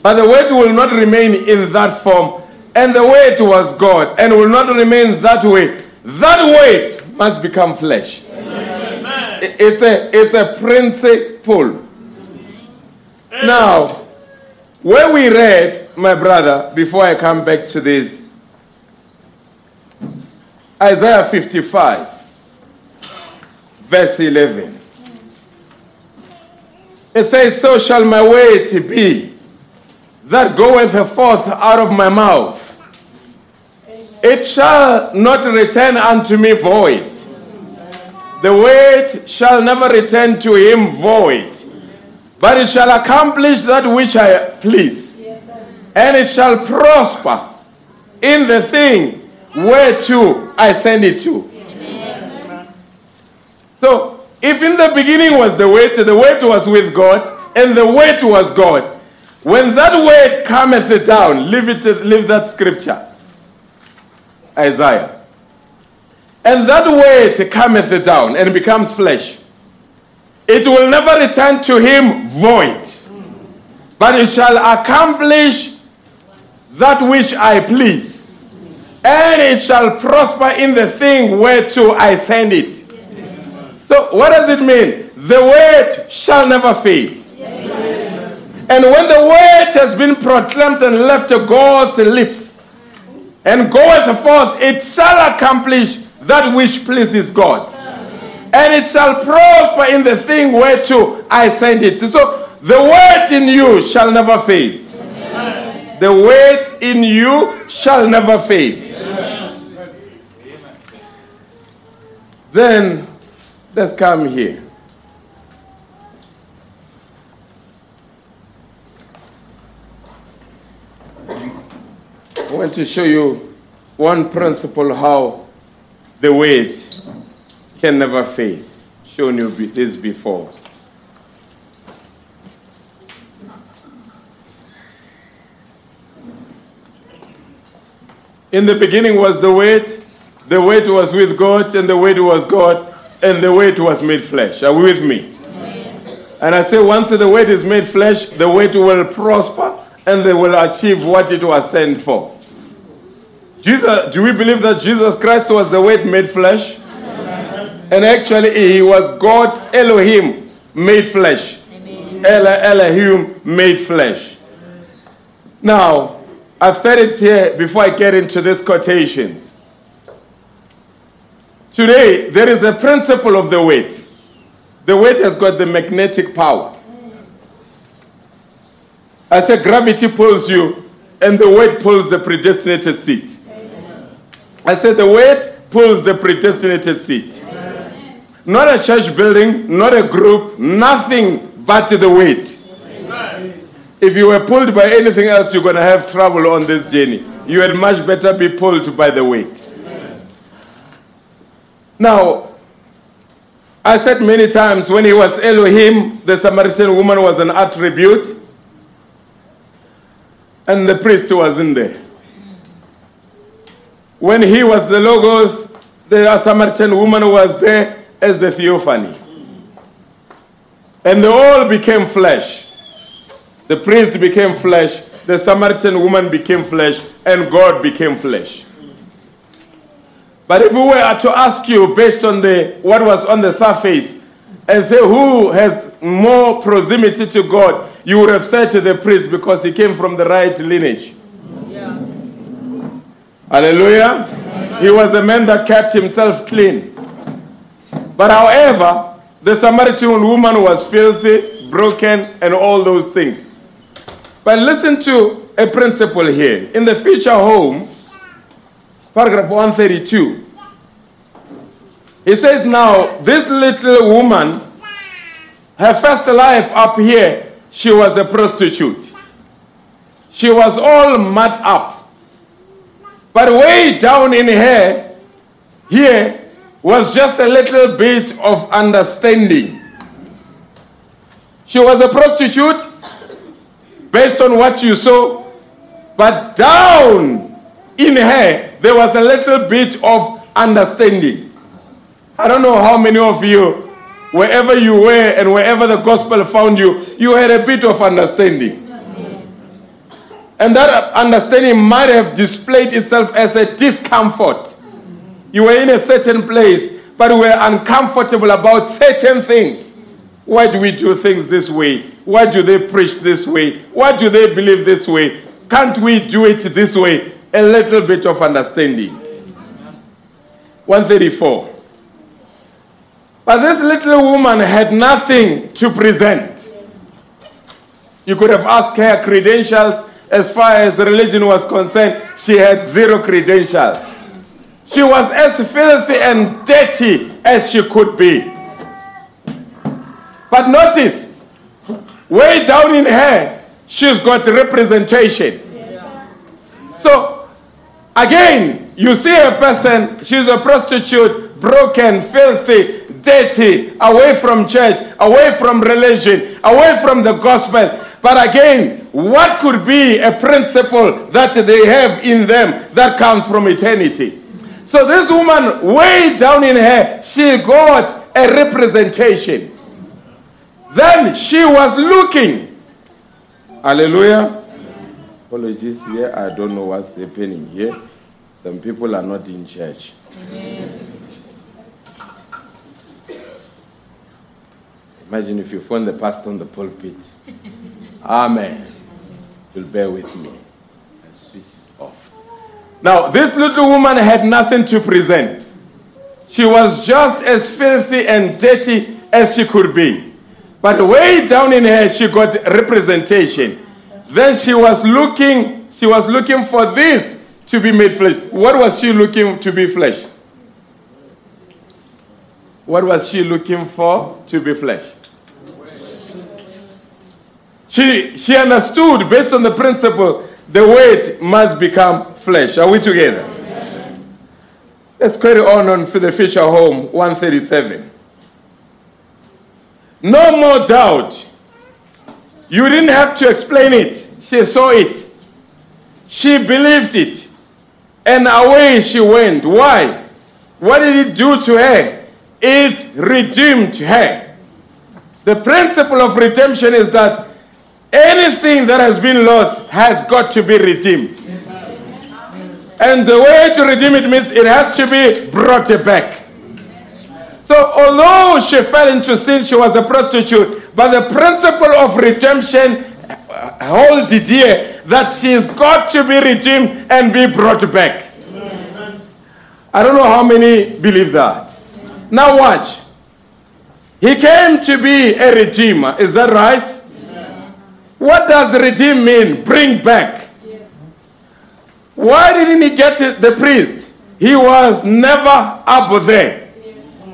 [SPEAKER 1] But the Word will not remain in that form. And the Word was God and will not remain that way. That Word must become flesh. I- It's a, it's a principle. Now, where we read, my brother, before I come back to this, Isaiah 55, verse 11. It says, So shall my way be that goeth forth out of my mouth. It shall not return unto me void. The word shall never return to him void, but it shall accomplish that which I please, and it shall prosper in the thing whereto I send it to. So, if in the beginning was the Word, the Word was with God, and the word was God. When that word cometh down, leave it, leave that scripture. Isaiah. And that word cometh down and becomes flesh. It will never return to him void, but it shall accomplish that which I please, and it shall prosper in the thing whereto I send it. So, what does it mean? The word shall never fail. And when the word has been proclaimed and left to God's lips and goeth forth, it shall accomplish that which pleases God. And it shall prosper in the thing whereto I send it. So the word in you shall never fail. The words in you shall never fail. Then let's come here. I want to show you one principle how the weight can never fail. Shown you this before. In the beginning was the weight, the weight was with God, and the weight was God, and the weight was made flesh. Are we with me? And I say, once the weight is made flesh, the weight will prosper and they will achieve what it was sent for. Jesus, do we believe that Jesus Christ was the Word made flesh? And actually, he was God Elohim made flesh. Elo- Elohim made flesh. Now, I've said it here before I get into these quotations. Today, there is a principle of the weight. The weight has got the magnetic power. I said gravity pulls you, and the weight pulls the predestinated seat. I said the weight pulls the predestinated seat. Not a church building, not a group, nothing but the weight. If you were pulled by anything else, you're going to have trouble on this journey. You had much better be pulled by the weight. Now, I said many times when he was Elohim, the Samaritan woman was an attribute, and the priest was in there. When he was the Logos, the Samaritan woman was there as the theophany. And they all became flesh. The priest became flesh, the Samaritan woman became flesh, and God became flesh. But if we were to ask you based on the what was on the surface and say who has more proximity to God, you would have said to the priest because he came from the right lineage. Hallelujah. He was a man that kept himself clean. But however, the Samaritan woman was filthy, broken, and all those things. But listen to a principle here. In the future home, paragraph 132, he says, Now, this little woman, her first life up here, she was a prostitute. She was all mud up. But way down in her, here, was just a little bit of understanding. She was a prostitute based on what you saw, but down in her, there was a little bit of understanding. I don't know how many of you, wherever you were and wherever the gospel found you, you had a bit of understanding. And that understanding might have displayed itself as a discomfort. You were in a certain place, but were uncomfortable about certain things. Why do we do things this way? Why do they preach this way? Why do they believe this way? Can't we do it this way? A little bit of understanding. 134. But this little woman had nothing to present. You could have asked her credentials as far as religion was concerned. She had zero credentials. She was as filthy and dirty as she could be. But notice, way down in her, she's got representation. So, again, you see a person, she's a prostitute, broken, filthy, dirty, away from church, away from religion, away from the gospel. But again, what could be a principle that they have in them that comes from eternity? So this woman, way down in her, she got a representation. Then she was looking. Hallelujah. Apologies here. I don't know what's happening here. Some people are not in church. Imagine if you phone the pastor on the pulpit. Amen. You'll bear with me and switch it off. Now, this little woman had nothing to present. She was just as filthy and dirty as she could be. But way down in her, she got representation. Then she was looking, she was looking for this to be made flesh. What was she looking to be flesh? What was she looking for to be flesh? She, she understood based on the principle the weight must become flesh. Are we together? Let's carry on on the Future Home 137. No more doubt. You didn't have to explain it. She saw it. She believed it. And away she went. Why? What did it do to her? It redeemed her. The principle of redemption is that anything that has been lost has got to be redeemed. And the way to redeem it means it has to be brought back. So, although she fell into sin, she was a prostitute, but the principle of redemption hold it here that she's got to be redeemed and be brought back. I don't know how many believe that. Now, watch. He came to be a redeemer, is that right? What does redeem mean? Bring back. Why didn't he get the priest? He was never up there.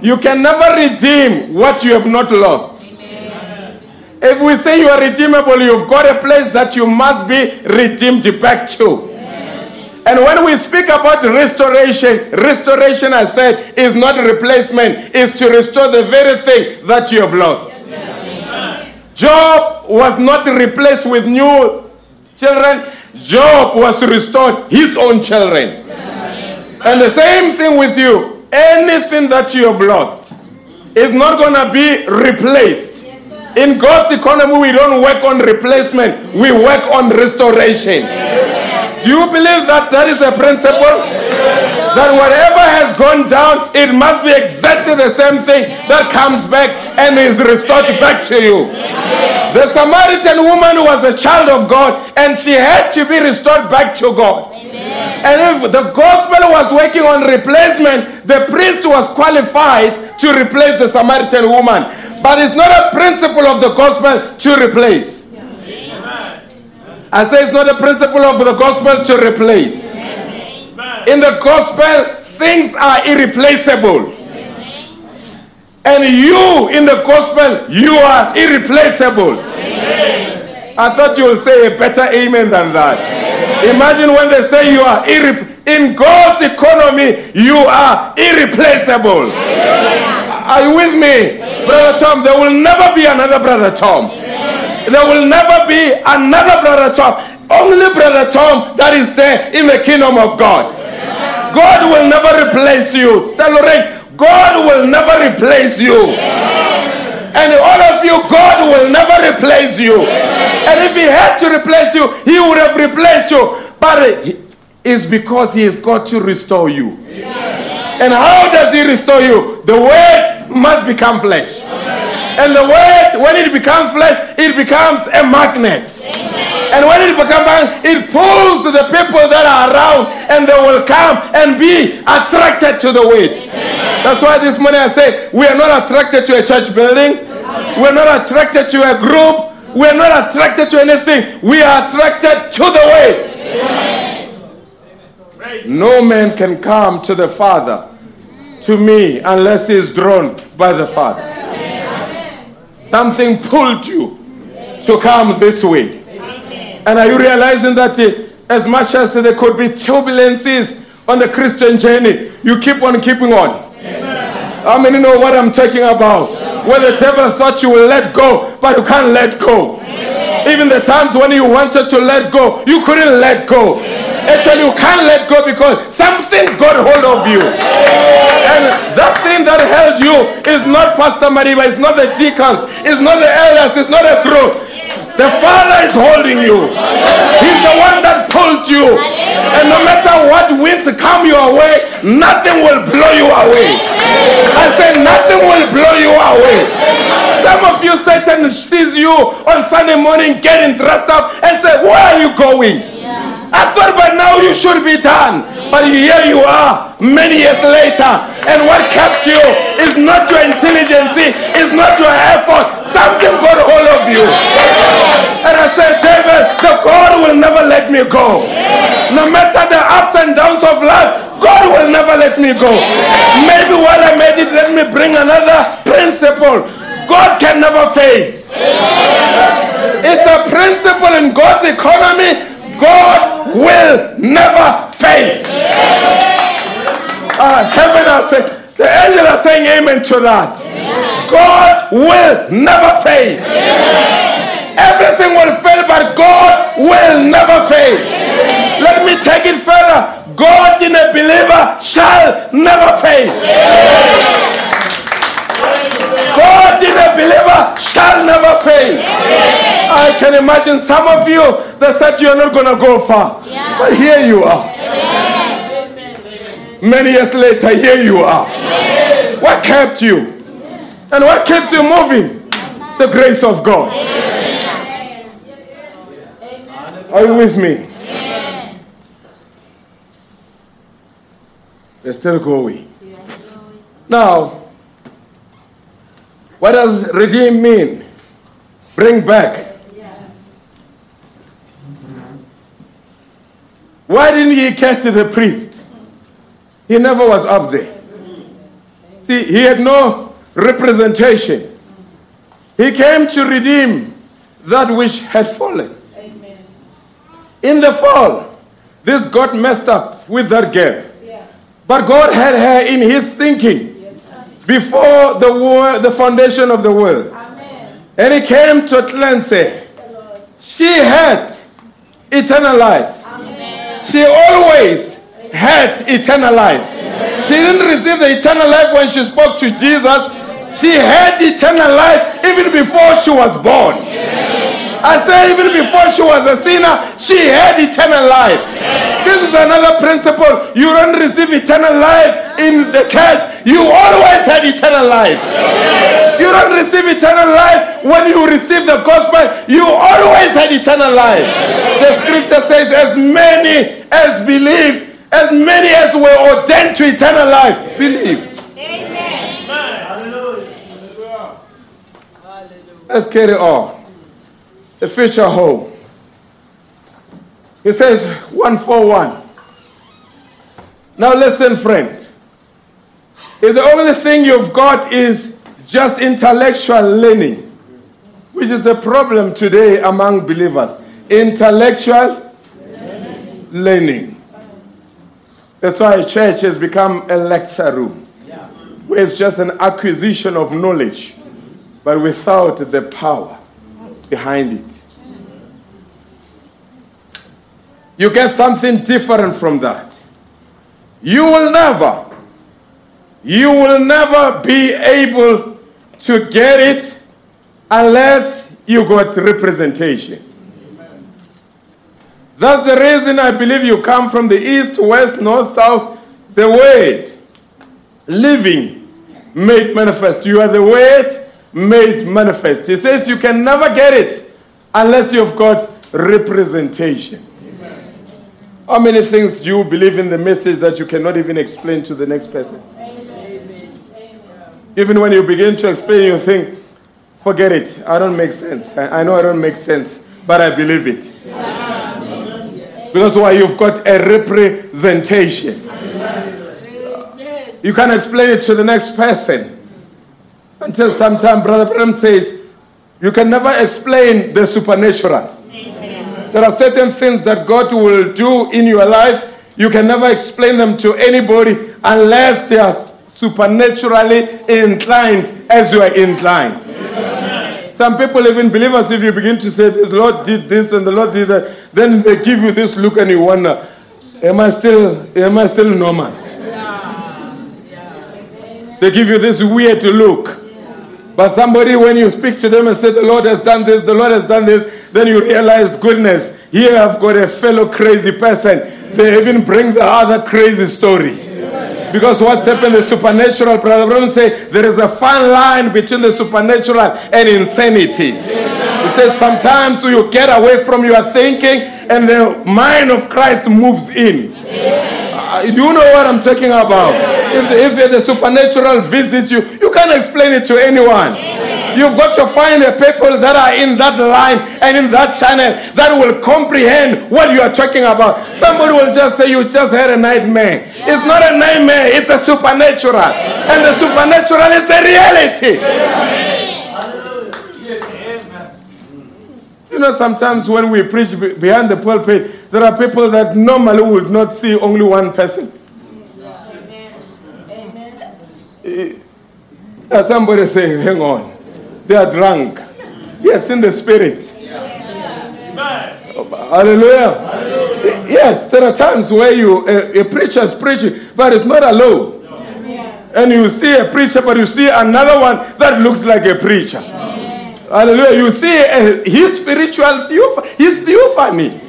[SPEAKER 1] You can never redeem what you have not lost. If we say you are redeemable, you've got a place that you must be redeemed back to. And when we speak about restoration, restoration, I said, is not replacement, is to restore the very thing that you have lost. Job was not replaced with new children. Job was restored his own children. And the same thing with you. Anything that you have lost is not going to be replaced. In God's economy, we don't work on replacement, we work on restoration. Do you believe that that is a principle? That whatever has gone down, it must be exactly the same thing that comes back and is restored back to you. The Samaritan woman was a child of God and she had to be restored back to God. And if the gospel was working on replacement, the priest was qualified to replace the Samaritan woman. But it's not a principle of the gospel to replace. I say it's not a principle of the gospel to replace. In the gospel, things are irreplaceable. And you in the gospel, you are irreplaceable. I thought you would say a better amen than that. Imagine when they say you are irre- in God's economy, you are irreplaceable. Are you with me? Brother Tom, there will never be another Brother Tom. There will never be another Brother Tom. Only Brother Tom that is there in the kingdom of God. God will never replace you. Tell Lorraine, God will never replace you. And all of you, God will never replace you. And if He had to replace you, He would have replaced you. But it's because He has got to restore you. And how does He restore you? The word must become flesh. And the word, when it becomes flesh, it becomes a magnet. And when it becomes magnet, it pulls to the people that are around and they will come and be attracted to the word. That's why this morning I say we are not attracted to a church building. We're not attracted to a group. We're not attracted to anything. We are attracted to the word. No man can come to the Father, to me, unless he is drawn by the Father. Something pulled you to come this way. And are you realizing that uh, as much as there could be turbulences on the Christian journey, you keep on keeping on? How many know what I'm talking about? Where the devil thought you will let go, but you can't let go. Even the times when you wanted to let go, you couldn't let go. Actually, you can't let go because something got hold of you. Thing that held you is not Pastor Mariba, it's not the deacons, it's not the elders, it's not a group. The Father is holding you. He's the one that pulled you. And no matter what winds come your way, nothing will blow you away. I say nothing will blow you away. Some of you, Satan sees you on Sunday morning getting dressed up and say, Where are you going? I thought by now you should be done. But here you are, many years later. And what kept you is not your intelligence, it's not your effort. Something got hold of you. And I said, David, the God will never let me go. No matter the ups and downs of life, God will never let me go. Maybe what I made it, let me bring another principle. God can never fail. It's a principle in God's economy. God will never fail. Uh, heaven are saying, the angels are saying amen to that. God will never fail. Everything will fail, but God will never fail. Let me take it further. God in a believer shall never fail. God in a believer shall never fail. I can imagine some of you that said you're not going to go far. But here you are. Many years later, here you are. What kept you? And what keeps you moving? The grace of God. Are you with me? We're still going. Now, what does redeem mean? Bring back. Why didn't he cast the priest? He never was up there. See, he had no representation. He came to redeem that which had fallen. In the fall, this got messed up with that girl. But God had her in his thinking before the war, the foundation of the world. And he came to cleanse her. She had eternal life. She always had eternal life. She didn't receive the eternal life when she spoke to Jesus. She had eternal life even before she was born. I say even before she was a sinner, she had eternal life. This is another principle. You don't receive eternal life in the church. You always had eternal life. You don't receive eternal life when you receive the gospel. You always had eternal life. The scripture says, as many as believed, as many as were ordained to eternal life, believe. Amen. Hallelujah. Let's carry on. The future home. He says 141. Now listen, friend. If the only thing you've got is just intellectual learning, which is a problem today among believers, intellectual learning. That's why a church has become a lecture room, where it's just an acquisition of knowledge, but without the power behind it. You get something different from that. You will never, you will never be able to get it unless you got representation. That's the reason I believe you come from the east, west, north, south. The word living made manifest. You are the word made manifest. He says you can never get it unless you've got representation. How many things do you believe in the message that you cannot even explain to the next person? Even when you begin to explain, you think, forget it. I don't make sense. I, know I don't make sense, but I believe it. Because why? You've got a representation. You can explain it to the next person. Until sometime, Brother Branham says, you can never explain the supernatural. There are certain things that God will do in your life. You can never explain them to anybody unless they are supernaturally inclined as you are inclined. Some people, even believers, if you begin to say, The Lord did this and the Lord did that, then they give you this look and you wonder, Am I still, am I still normal? They give you this weird look. But somebody, when you speak to them and say, The Lord has done this, the Lord has done this, then you realize, goodness, here I've got a fellow crazy person. They even bring the other crazy story. Because what's happened, the supernatural, Brother Branham say, there is a fine line between the supernatural and insanity. He says sometimes you get away from your thinking and the mind of Christ moves in. Do you know what I'm talking about? If the, if the supernatural visits you, you can't explain it to anyone. You've got to find the people that are in that line and in that channel that will comprehend what you are talking about. Somebody will just say, You just had a nightmare. It's not a nightmare, it's a supernatural. And the supernatural is a reality. You know, sometimes when we preach behind the pulpit, there are people that normally would not see only one person. Eh, uh, somebody saying, hang on, they are drunk. Yes, in the spirit. Hallelujah. Yes, there are times where you a, a preacher is preaching, but it's not alone. And you see a preacher, but you see another one that looks like a preacher. Hallelujah. You see uh, his spiritual theoph- his theophany.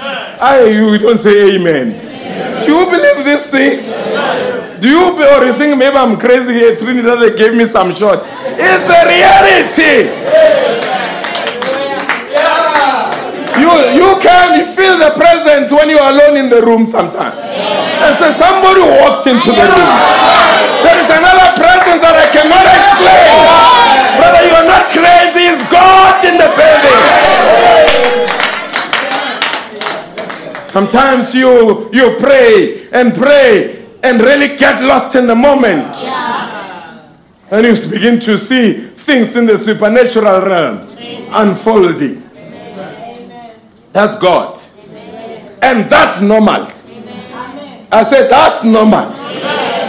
[SPEAKER 1] I, you don't say amen. Do you believe this thing? Do you or you think maybe I'm crazy here? Trinidad they gave me some shot. It's a reality. You you can feel the presence when you're alone in the room sometimes. And so somebody walked into the room. There is another presence that I cannot explain. Brother, you are not crazy. It's God in the building. Sometimes you you pray and pray and really get lost in the moment. And you begin to see things in the supernatural realm unfolding. That's God. And that's normal. I said that's normal.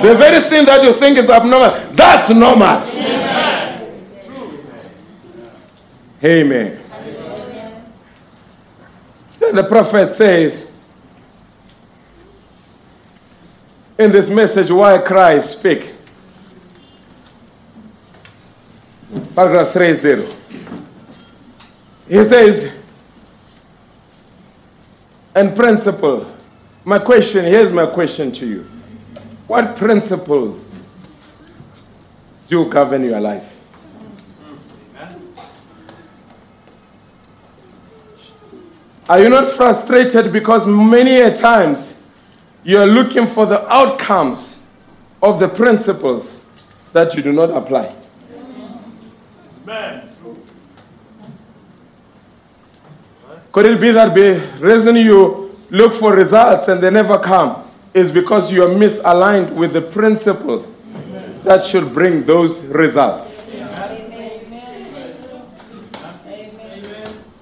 [SPEAKER 1] The very thing that you think is abnormal, that's normal. Amen. Then the prophet says, in this message, why cry speak. Paragraph 30. He says, and principle. My question, here's my question to you. What principles do govern your life? Are you not frustrated because many a times you are looking for the outcomes of the principles that you do not apply? Could it be that the reason you look for results and they never come is because you are misaligned with the principles that should bring those results?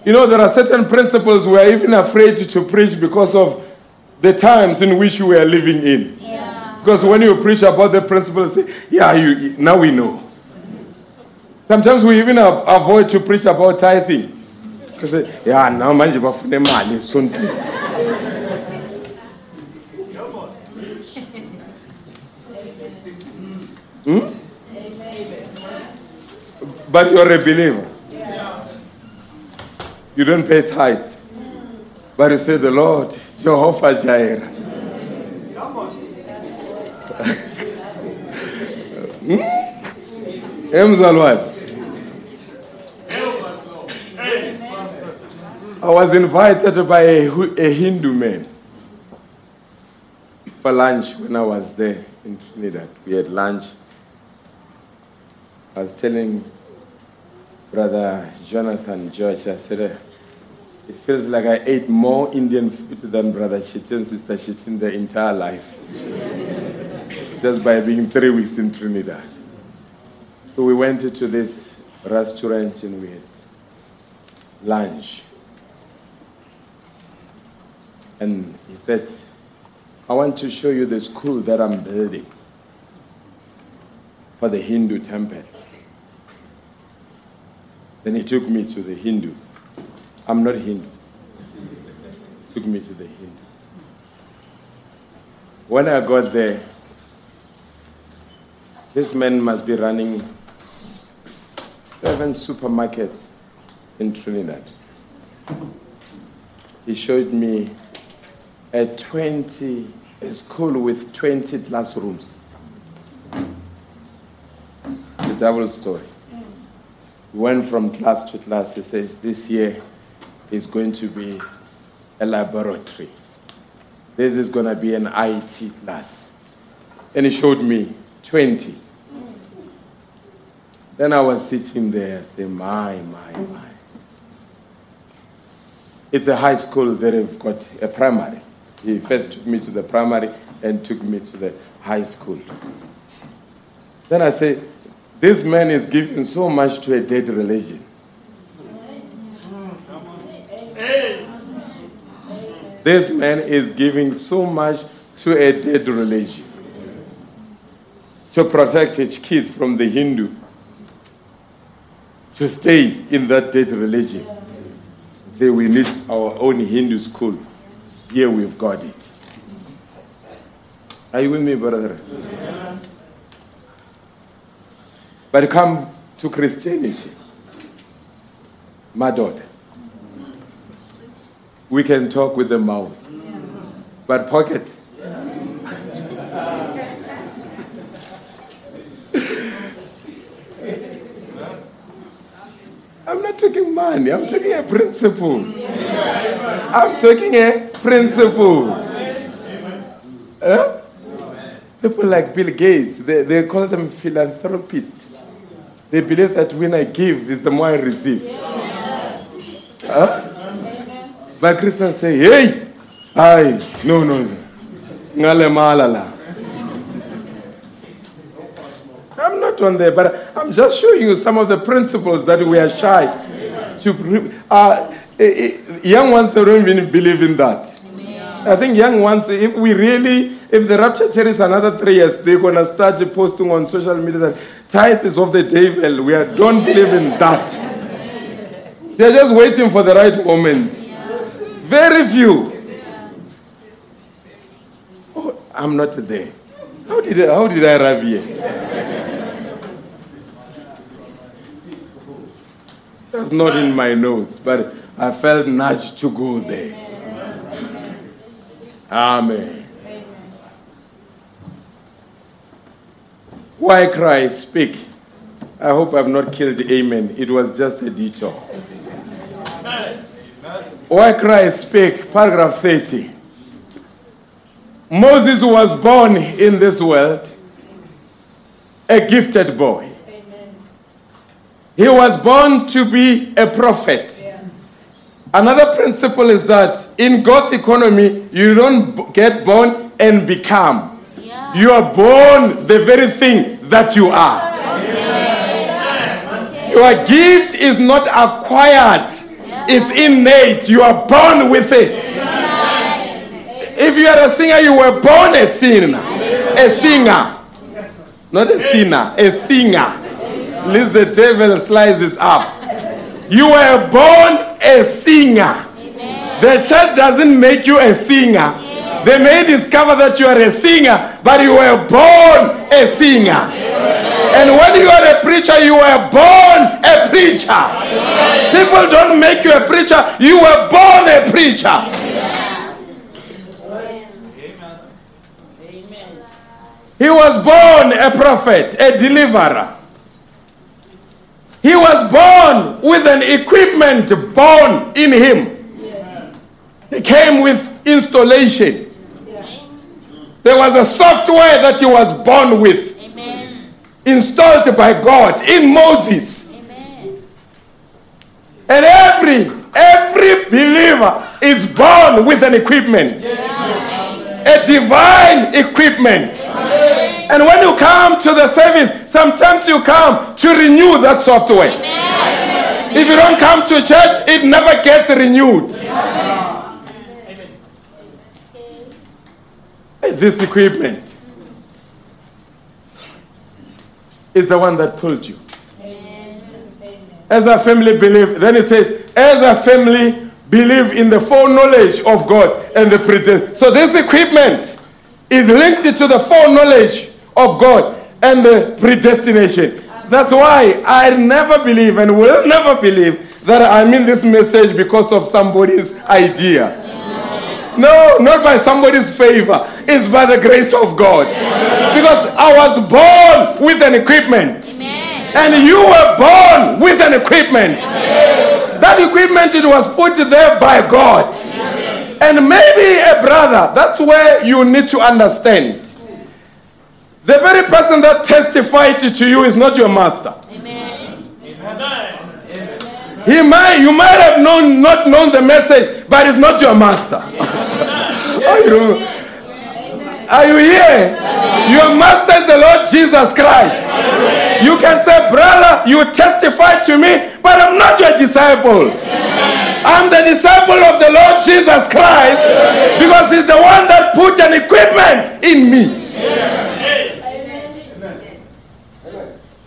[SPEAKER 1] You know, there are certain principles we are even afraid to preach because of the times in which we are living in. Because when you preach about the principles, say, yeah, you, now we know. Sometimes we even avoid to preach about tithing. Because, yeah, now manje bafuna imali esontweni. Hmm? But you're a believer. You don't pay tithe. But you say the Lord, Jehovah Jireh. Hmm? I was invited by a, a Hindu man for lunch when I was there in Trinidad. We had lunch. I was telling Brother Jonathan George, I said, it feels like I ate more Indian food than Brother Chitin, Sister Chitin, their entire life. Just by being three weeks in Trinidad. So we went to this restaurant and we had lunch. And he said, I want to show you the school that I'm building. for the Hindu temple. Then he took me to the Hindu. I'm not Hindu. Took me to the Hindu. When I got there, this man must be running seven supermarkets in Trinidad. He showed me a 20, a school with 20 classrooms. The double story. We went from class to class. He says, This year is going to be a laboratory. This is going to be an IT class. And he showed me 20. Then I was sitting there, saying, My, my, my. It's a high school that have got a primary. He first took me to the primary and took me to the high school. Then I said, This man is giving so much to a dead religion. This man is giving so much to a dead religion to protect his kids from the Hindu, to stay in that dead religion. Say, we need our own Hindu school. Here we've got it. Are you with me, brother? But come to Christianity, my daughter. We can talk with the mouth, but pocket. I'm not talking money, I'm talking a principle. I'm talking a principle. Huh? People like Bill Gates, they, they call them philanthropists. They believe that when I give, is the more I receive. Huh? But Christians say, hey, I, no, no, ngale malala. I'm not on there, but I'm just showing you some of the principles that we are shy to. Uh, young ones don't even believe in that. I think young ones, if we really, if the rapture carries another three years, they're gonna start posting on social media that tithe is of the devil. We are, don't believe in that. They're just waiting for the right moment. Very few. Oh, I'm not there. How did I, how did I arrive here? That's not in my notes, but I felt nudged to go there. Amen. Why cry? Speak. I hope I've not killed Amen. It was just a detour. Why Cry Speak. Paragraph 30. Moses was born in this world a gifted boy. He was born to be a prophet. Another principle is that in God's economy, you don't get born and become. You are born the very thing that you are. Your gift is not acquired, it's innate. You are born with it. If you are a singer, you were born a singer. A singer. Not a sinner, a singer. Lest the devil slices up. You were born a singer. The church doesn't make you a singer. They may discover that you are a singer, but you were born a singer. And when you are a preacher, you were born a preacher. People don't make you a preacher, you were born a preacher. He was born a prophet, a deliverer. He was born with an equipment born in him. He came with installation. There was a software that he was born with,
[SPEAKER 2] Amen.
[SPEAKER 1] installed by God in Moses. And every every believer is born with an equipment. A divine equipment. And when you come to the service, sometimes you come to renew that software. If you don't come to church, it never gets renewed. This equipment. is the one that pulled you. As a family believe, then it says, as a family believe in the foreknowledge of God and the predestination. So this equipment is linked to the foreknowledge of God and the predestination. That's why I never believe and will never believe that I'm in this message because of somebody's idea. No, not by somebody's favor. It's by the grace of God. Because I was born with an equipment. And you were born with an equipment. That equipment it was put there by God. And maybe a brother, that's where you need to understand. The very person that testified to you is not your master. Amen. He might, you might have known, not known the message, but it's not your master. are, you, are you here? Your master is the Lord Jesus Christ. You can say, brother, you testify to me, but I'm not your disciple. I'm the disciple of the Lord Jesus Christ because he's the one that put an equipment in me.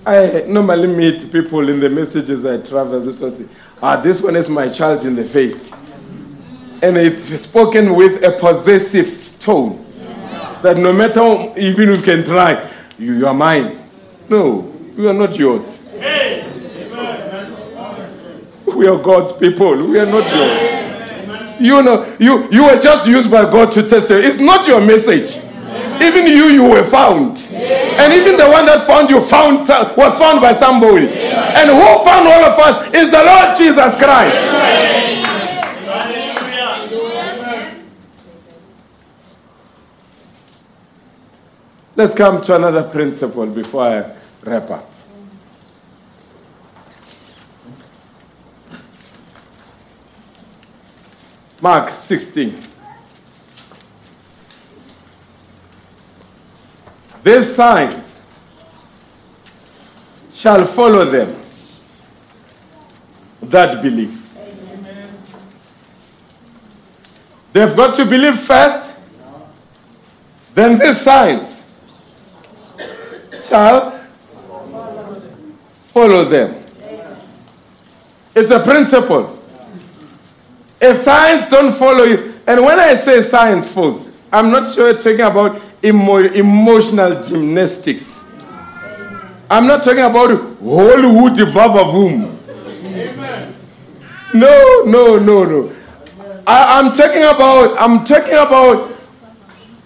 [SPEAKER 1] I normally meet people in the messages I travel. This one ah, this one is my child in the faith. And it's spoken with a possessive tone. That no matter even you can try, you, you are mine. No, you are not yours. We are God's people. We are not yours. You know, you, you were just used by God to testify. It's not your message. Even you, you were found. And even the one that found you found was found by somebody. And who found all of us is the Lord Jesus Christ. Let's come to another principle before I wrap up. Mark 16. These signs shall follow them that believe. They've got to believe first, then these signs shall follow them. It's a principle. If signs don't follow you, and when I say science folks, I'm not sure talking about emo- emotional gymnastics. I'm not talking about Hollywood baba boom. No, no, no, no. I, I'm talking about, I'm talking about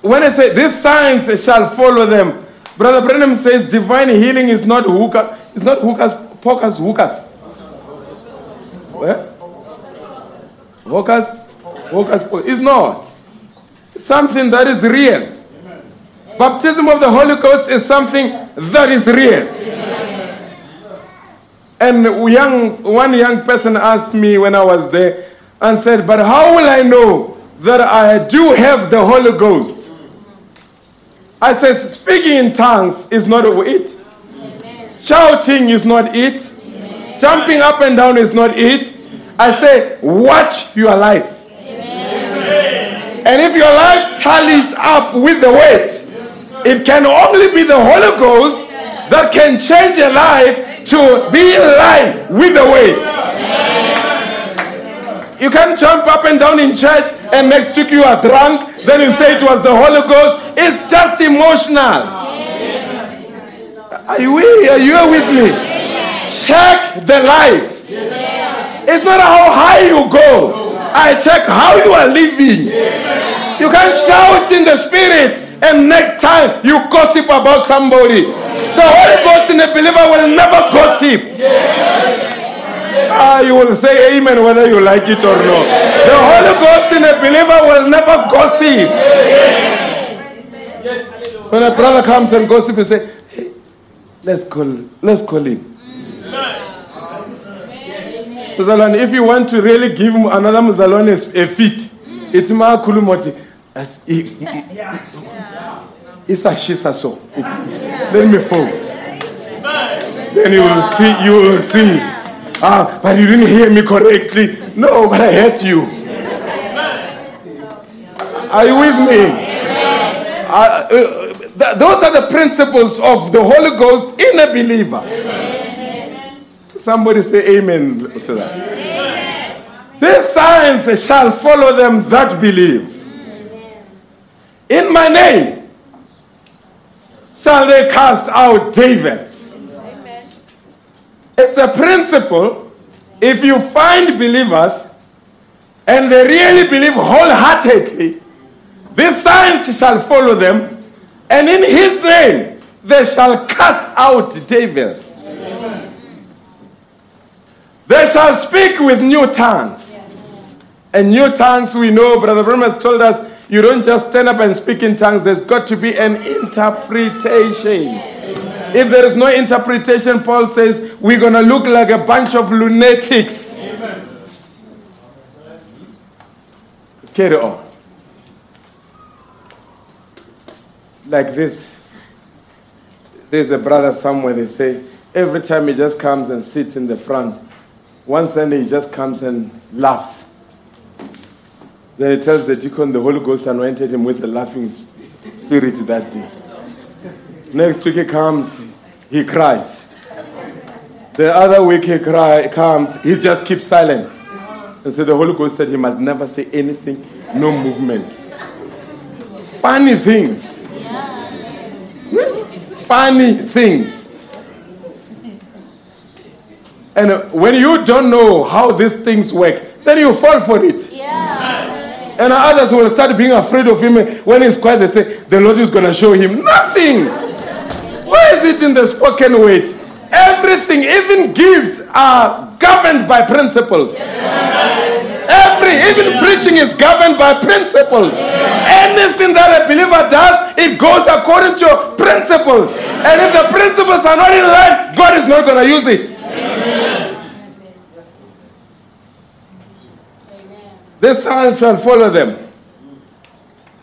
[SPEAKER 1] when I say these signs shall follow them. Brother Branham says divine healing is not hookah, it's not hookahs, pokers, hookahs. What? Hookahs, hookahs, it's not. It's something that is real. Baptism of the Holy Ghost is something that is real. And young, one young person asked me when I was there and said, But how will I know that I do have the Holy Ghost? I said, Speaking in tongues is not it. Shouting is not it. Jumping up and down is not it. I say, Watch your life. And if your life tallies up with the weight, it can only be the Holy Ghost that can change a life to be in line with the weight. You can't jump up and down in church and next week you are drunk, then you say it was the Holy Ghost. It's just emotional. Are you, are you with me? Check the life. It's not how high you go. I check how you are living. You can't shout in the spirit and next time you gossip about somebody. The Holy Ghost in a believer will never gossip. Ah, you will say amen whether you like it or not. The Holy Ghost in a believer will never gossip. When a brother comes and gossip, you say, let's call, let's call him. Mzalwane, if you want to really give another Mzalwane a fit, it's makulumoti. As It's a shisa so. Let me fall. Then you will see, you will see. Ah, but you didn't hear me correctly. No, but I heard you. Are you with me? uh, th- those are the principles of the Holy Ghost in a believer. Somebody say amen to that. These signs shall follow them that believe. In my name shall they cast out devils. It's a principle. If you find believers and they really believe wholeheartedly, these signs shall follow them, and in his name they shall cast out devils. They shall speak with new tongues. And new tongues, we know, Brother Branham has told us, you don't just stand up and speak in tongues, there's got to be an interpretation. If there is no interpretation, Paul says, we're going to look like a bunch of lunatics. Carry on. Like this. There's a brother somewhere, they say, every time he just comes and sits in the front, one Sunday he just comes and laughs. Then he tells the deacon the Holy Ghost anointed him with the laughing spirit that day. Next week he comes, he cries. The other week he cry, comes, he just keeps silent. And so the Holy Ghost said he must never say anything, no movement. Funny things. Funny things. And when you don't know how these things work, then you fall for it. And others will start being afraid of him when he's quiet. They say, The Lord is going to show him nothing. Where is it in the spoken word? Everything, even gifts, are governed by principles. Every, even preaching is governed by principles. Anything that a believer does, it goes according to principles. And if the principles are not in line, God is not going to use it. This sign shall follow them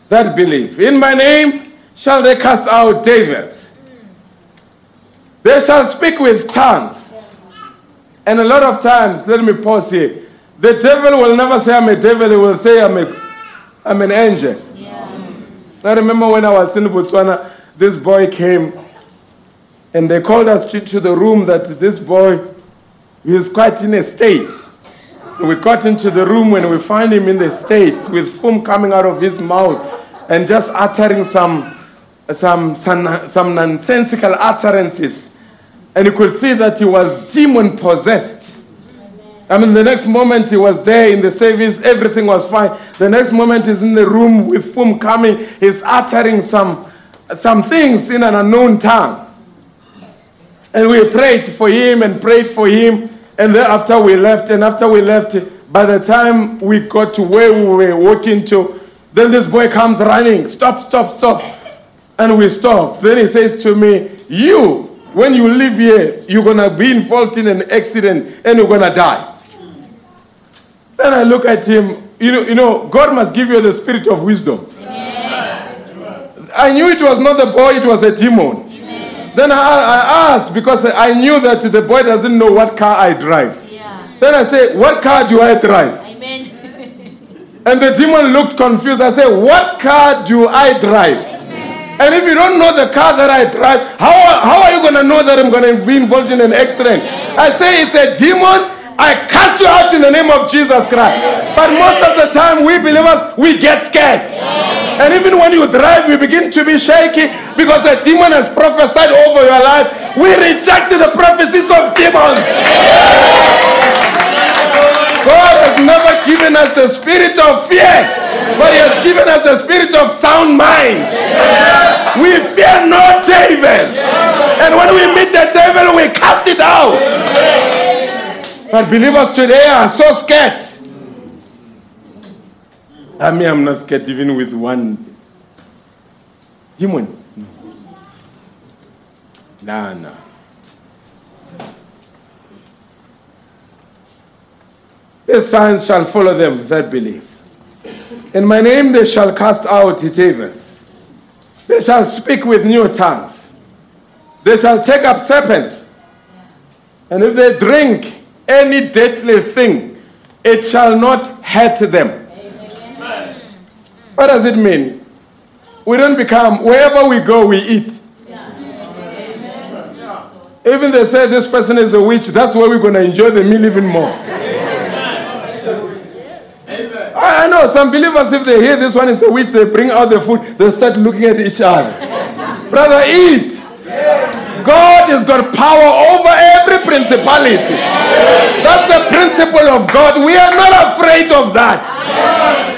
[SPEAKER 1] that believe. In my name shall they cast out devils. They shall speak with tongues. And a lot of times, let me pause here. The devil will never say, I'm a devil, he will say, I'm, a, I'm an angel. I remember when I was in Botswana, this boy came and they called us to, to the room that this boy he was quite in a state. We got into the room when we find him in the state with foam coming out of his mouth and just uttering some, some, some, some nonsensical utterances. And you could see that he was demon possessed. I mean, the next moment he was there in the service, everything was fine. The next moment he's in the room with foam coming, he's uttering some, some things in an unknown tongue. And we prayed for him and prayed for him. And then after we left, and after we left, by the time we got to where we were walking to, then this boy comes running. Stop, stop, stop. And we stop. Then he says to me, You, when you live here, you're going to be involved in an accident and you're going to die. Then I look at him. You know, you know, God must give you the spirit of wisdom. I knew it was not the boy, it was a demon. Then I, I asked because I knew that the boy doesn't know what car I drive. Then I said, What car do I drive? And the demon looked confused. I said, What car do I drive? And if you don't know the car that I drive, how, how are you going to know that I'm going to be involved in an accident? I say, It's a demon. I cast you out in the name of Jesus Christ. But most of the time, we believers, we get scared. And even when you drive, we begin to be shaky because a demon has prophesied over your life. We reject the prophecies of demons. God has never given us the spirit of fear, but He has given us the spirit of sound mind. We fear no devil. And when we meet the devil, we cast it out. But believers today are so scared. I mean, I'm not scared even with one demon. Nah, nah. The signs shall follow them that believe. In my name they shall cast out devils. They shall speak with new tongues. They shall take up serpents. And if they drink any deadly thing, it shall not hurt them. What does it mean? We don't become, wherever we go, we eat. Even they say this person is a witch, that's why we're going to enjoy the meal even more. I know some believers, if they hear this one is a witch, they bring out the food, they start looking at each other. Brother, eat. God has got power over every principality. That's the principle of God. We are not afraid of that.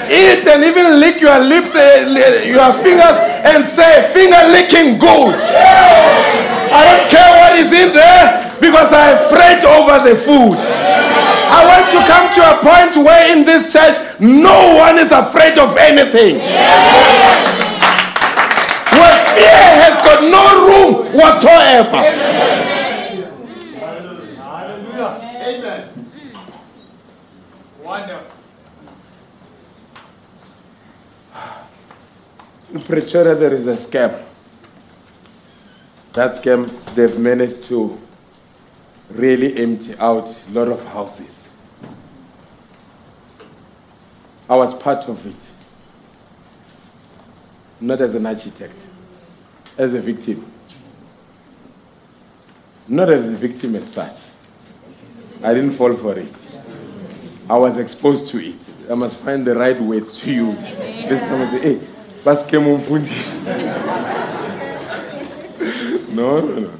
[SPEAKER 1] Eat and even lick your lips, eh, your fingers, and say, finger licking good. I don't care what is in there because I have prayed over the food. I want to come to a point where in this church no one is afraid of anything. Where fear has got no room whatsoever.
[SPEAKER 3] Hallelujah. Amen. Wonderful.
[SPEAKER 1] Pretoria, there is a scam. That scam, they've managed to really empty out a lot of houses. I was part of it. Not as an architect, as a victim. Not as a victim as such. I didn't fall for it. I was exposed to it. I must find the right words to use. Then someone say, hey, basike mumfundisi." No, no, no.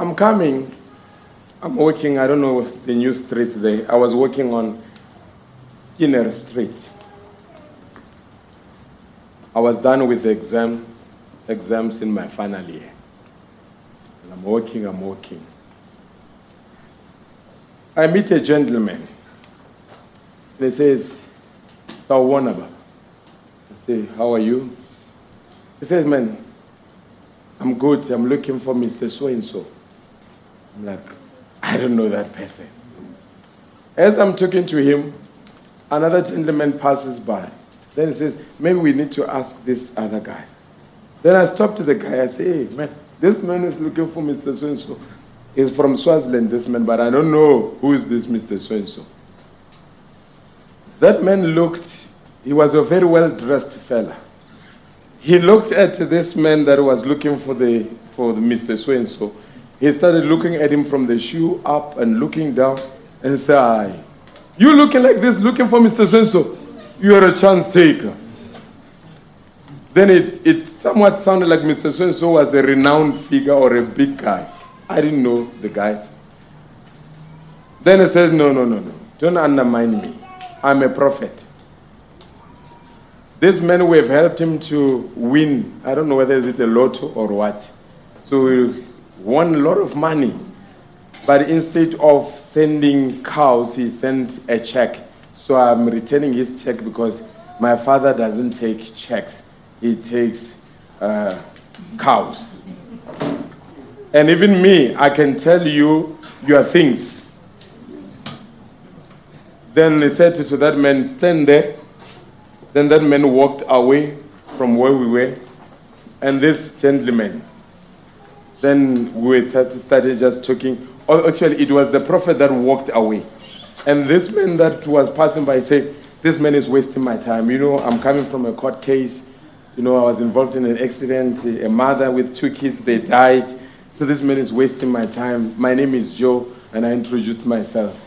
[SPEAKER 1] I'm coming. I'm working, I don't know the new streets there. I was working on Skinner Street. I was done with the exam, exams in my final year. And I'm working, I'm working. I meet a gentleman. He says, Sawonaba. I say, How are you? He says, Man, I'm good. I'm looking for Mr. So and so. I'm like, I don't know that person. As I'm talking to him, another gentleman passes by. Then he says, Maybe we need to ask this other guy. Then I stop to the guy. I say, Hey, man, this man is looking for Mr. So and so. He's from Swaziland, this man, but I don't know who is this Mr. So and so. That man looked, he was a very well dressed fella. He looked at this man that was looking for the for the Mr. So and so. He started looking at him from the shoe up and looking down and said, "Aye, You looking like this, looking for Mr. So and so. You're a chance taker. Then it, it somewhat sounded like Mr. So and so was a renowned figure or a big guy. I didn't know the guy. Then he said, No, no, no, no. Don't undermine me. I'm a prophet. This man, we have helped him to win. I don't know whether it's a lotto or what. So he won a lot of money. But instead of sending cows, he sent a check. So I'm returning his check because my father doesn't take checks. He takes uh, cows. And even me, I can tell you your things. Then he said to that man, Stand there. Then that man walked away from where we were. And this gentleman, then we started just talking. Oh, actually, it was the prophet that walked away. And this man that was passing by said, This man is wasting my time. You know, I'm coming from a court case. You know, I was involved in an accident. A mother with two kids, they died. So this man is wasting my time. My name is Joe, and I introduced myself.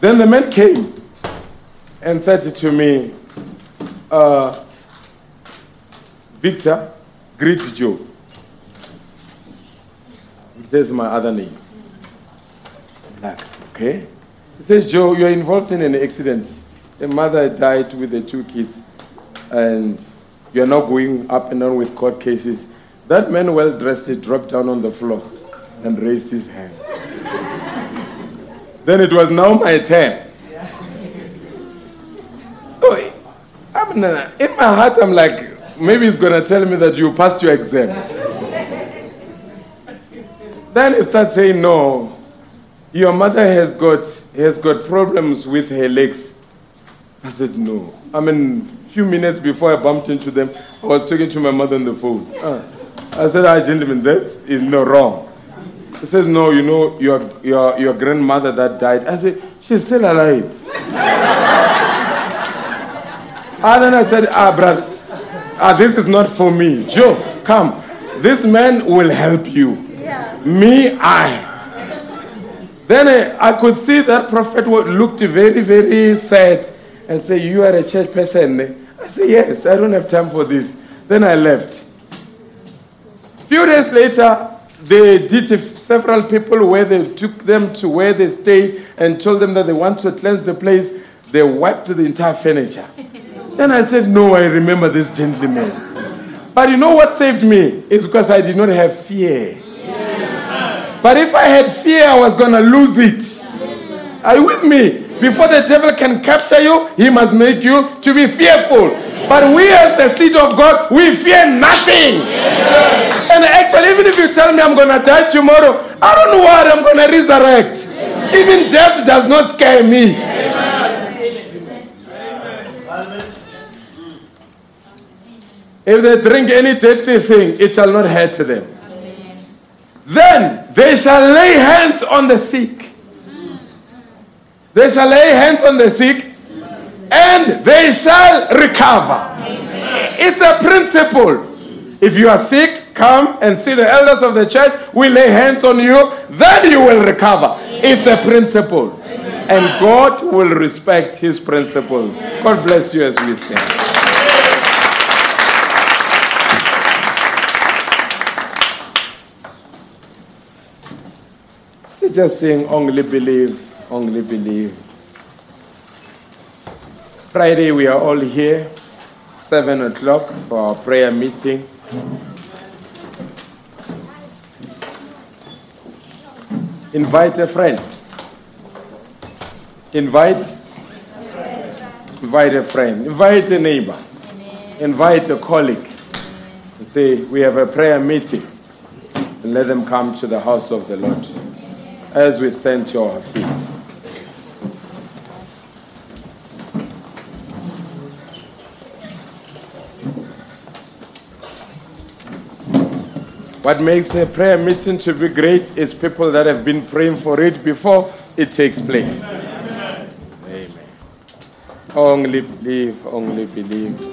[SPEAKER 1] Then the man came and said to me, uh, Victor, greet Joe. This is my other name. I'm okay. He says, Joe, you're involved in an accident. A mother died with the two kids, and you're now going up and down with court cases. That man, well dressed, he dropped down on the floor and raised his hand. then it was now my turn. So, I mean, uh, in my heart, I'm like, maybe he's going to tell me that you passed your exam. then he starts saying, no, your mother has got, has got problems with her legs. I said, no. I mean, a few minutes before I bumped into them, I was talking to my mother on the phone. Ah. I said, ah, gentlemen, that is no wrong. He says, no, you know, your, your, your grandmother that died. I said, she's still alive. And then I said, ah, brother, Ah, this is not for me. Joe, come. This man will help you. Me, I. Then uh, I could see that prophet looked very, very sad and say, You are a church person. eh?" I said, Yes, I don't have time for this. Then I left. Few days later, they did several people where they took them to where they stayed and told them that they want to cleanse the place. They wiped the entire furniture. then I said, No, I remember this gentleman. But you know what saved me? It's because I did not have fear. But if I had fear, I was going to lose it. Are you with me? Before the devil can capture you, he must make you to be fearful. But we, as the seed of God, we fear nothing. And actually, even if you tell me I'm going to die tomorrow, I don't know what I'm going to resurrect. Even death does not scare me. If they drink any deadly thing, it shall not hurt them. Then they shall lay hands on the sick. They shall lay hands on the sick and they shall recover. It's a principle. If you are sick, come and see the elders of the church. We lay hands on you, then you will recover. It's a principle. And God will respect his principle. God bless you as we stand. Just sing only believe, only believe. Friday we are all here, seven o'clock for our prayer meeting. Invite a friend. Invite. Invite a friend. Invite a neighbor. Invite a colleague. And say, we have a prayer meeting. And let them come to the house of the Lord as we stand to our feet. What makes a prayer meeting to be great is people that have been praying for it before it takes place. Amen. Only believe, only believe.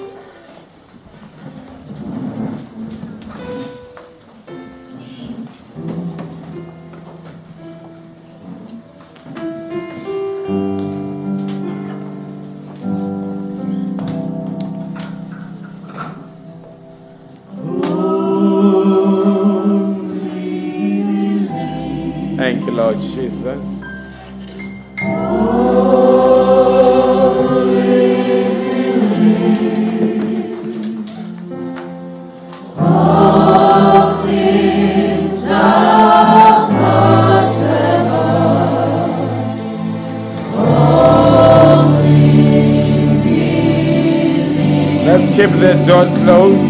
[SPEAKER 1] The door closed.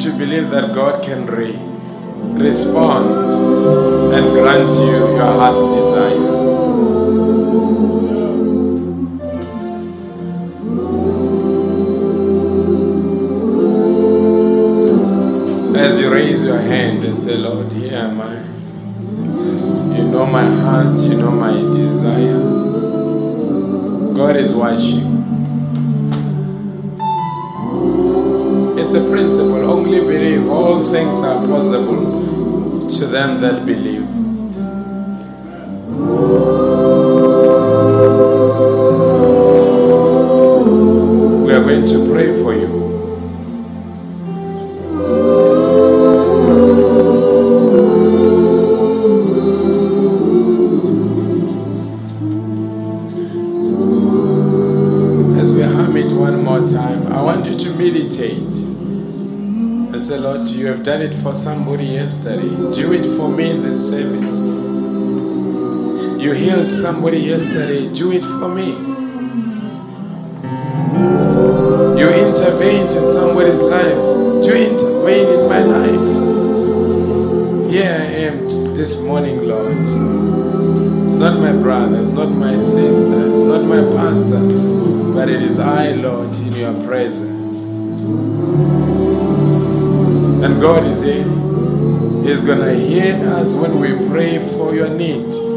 [SPEAKER 1] To believe that God can re- respond and grant you your heart's desire. As you raise your hand and say, Lord, here am I. You know my heart, you know my desire. God is watching. A principle. Only believe all things are possible to them that believe. For somebody yesterday. Do it for me in this service. You healed somebody yesterday. Do it for me. God is here. He's gonna hear us when we pray for your need.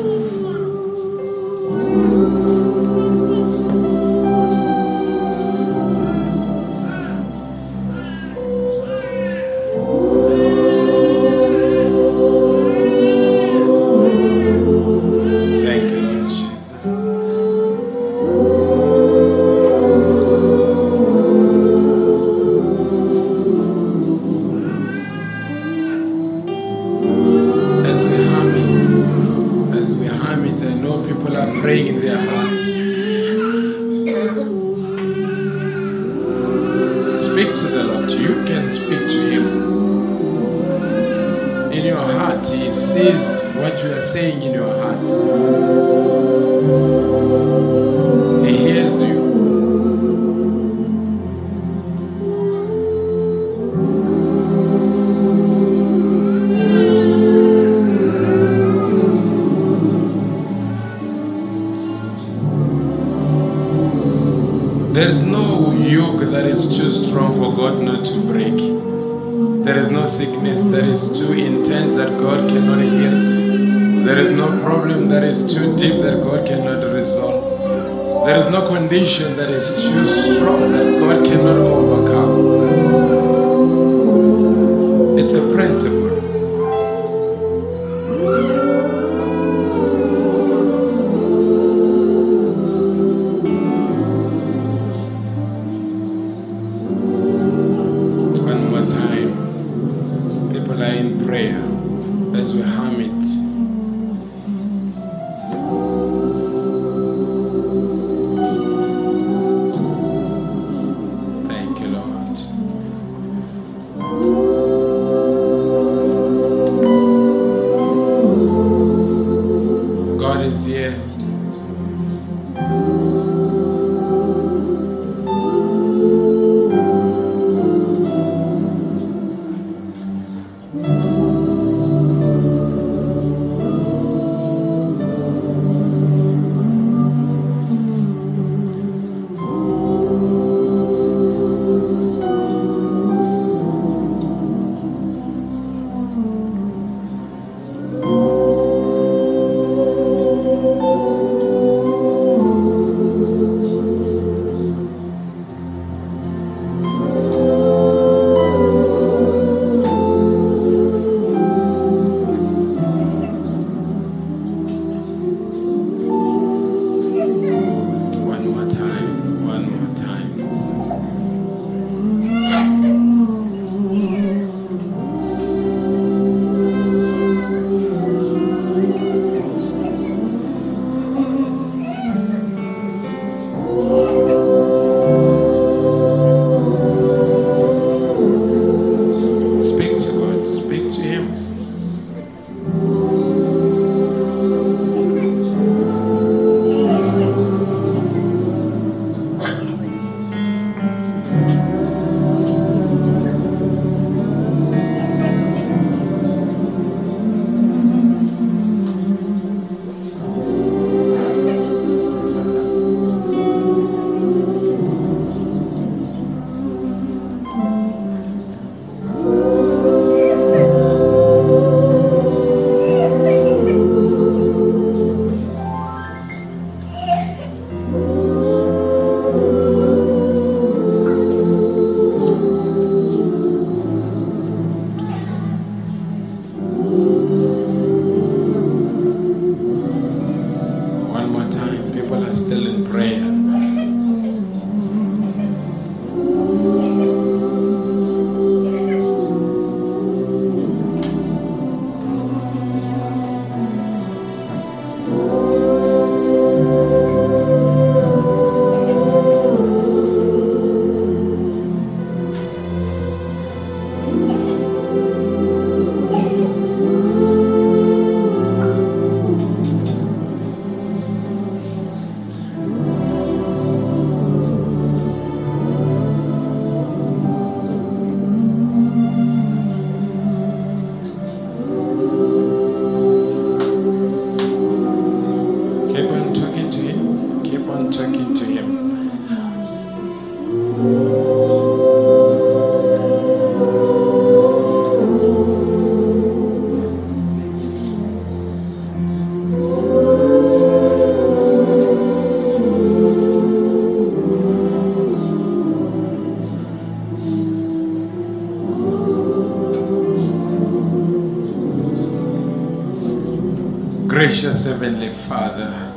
[SPEAKER 1] Gracious Heavenly Father,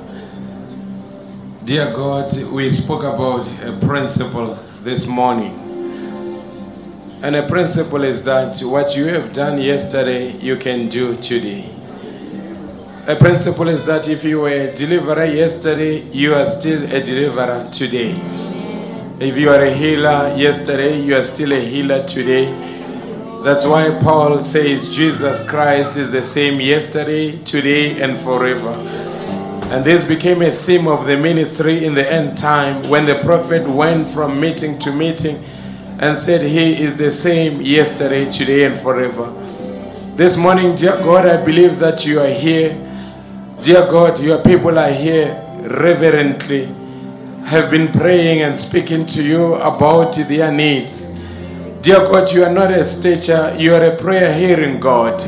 [SPEAKER 1] dear God, we spoke about a principle this morning. And a principle is that what you have done yesterday, you can do today. A principle is that if you were a deliverer yesterday, you are still a deliverer today. If you are a healer yesterday, you are still a healer today. That's why Paul says Jesus Christ is the same yesterday, today, and forever. And this became a theme of the ministry in the end time when the prophet went from meeting to meeting and said, He is the same yesterday, today, and forever. This morning, dear God, I believe that you are here. Dear God, your people are here reverently, have been praying and speaking to you about their needs. Dear God, you are not a stature, you are a prayer hearing God.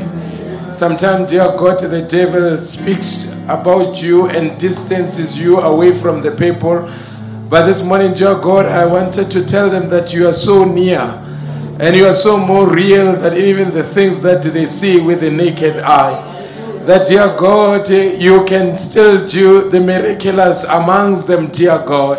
[SPEAKER 1] Sometimes, dear God, the devil speaks about you and distances you away from the people. But this morning, dear God, I wanted to tell them that you are so near and you are so more real than even the things that they see with the naked eye. That, dear God, you can still do the miraculous amongst them, dear God.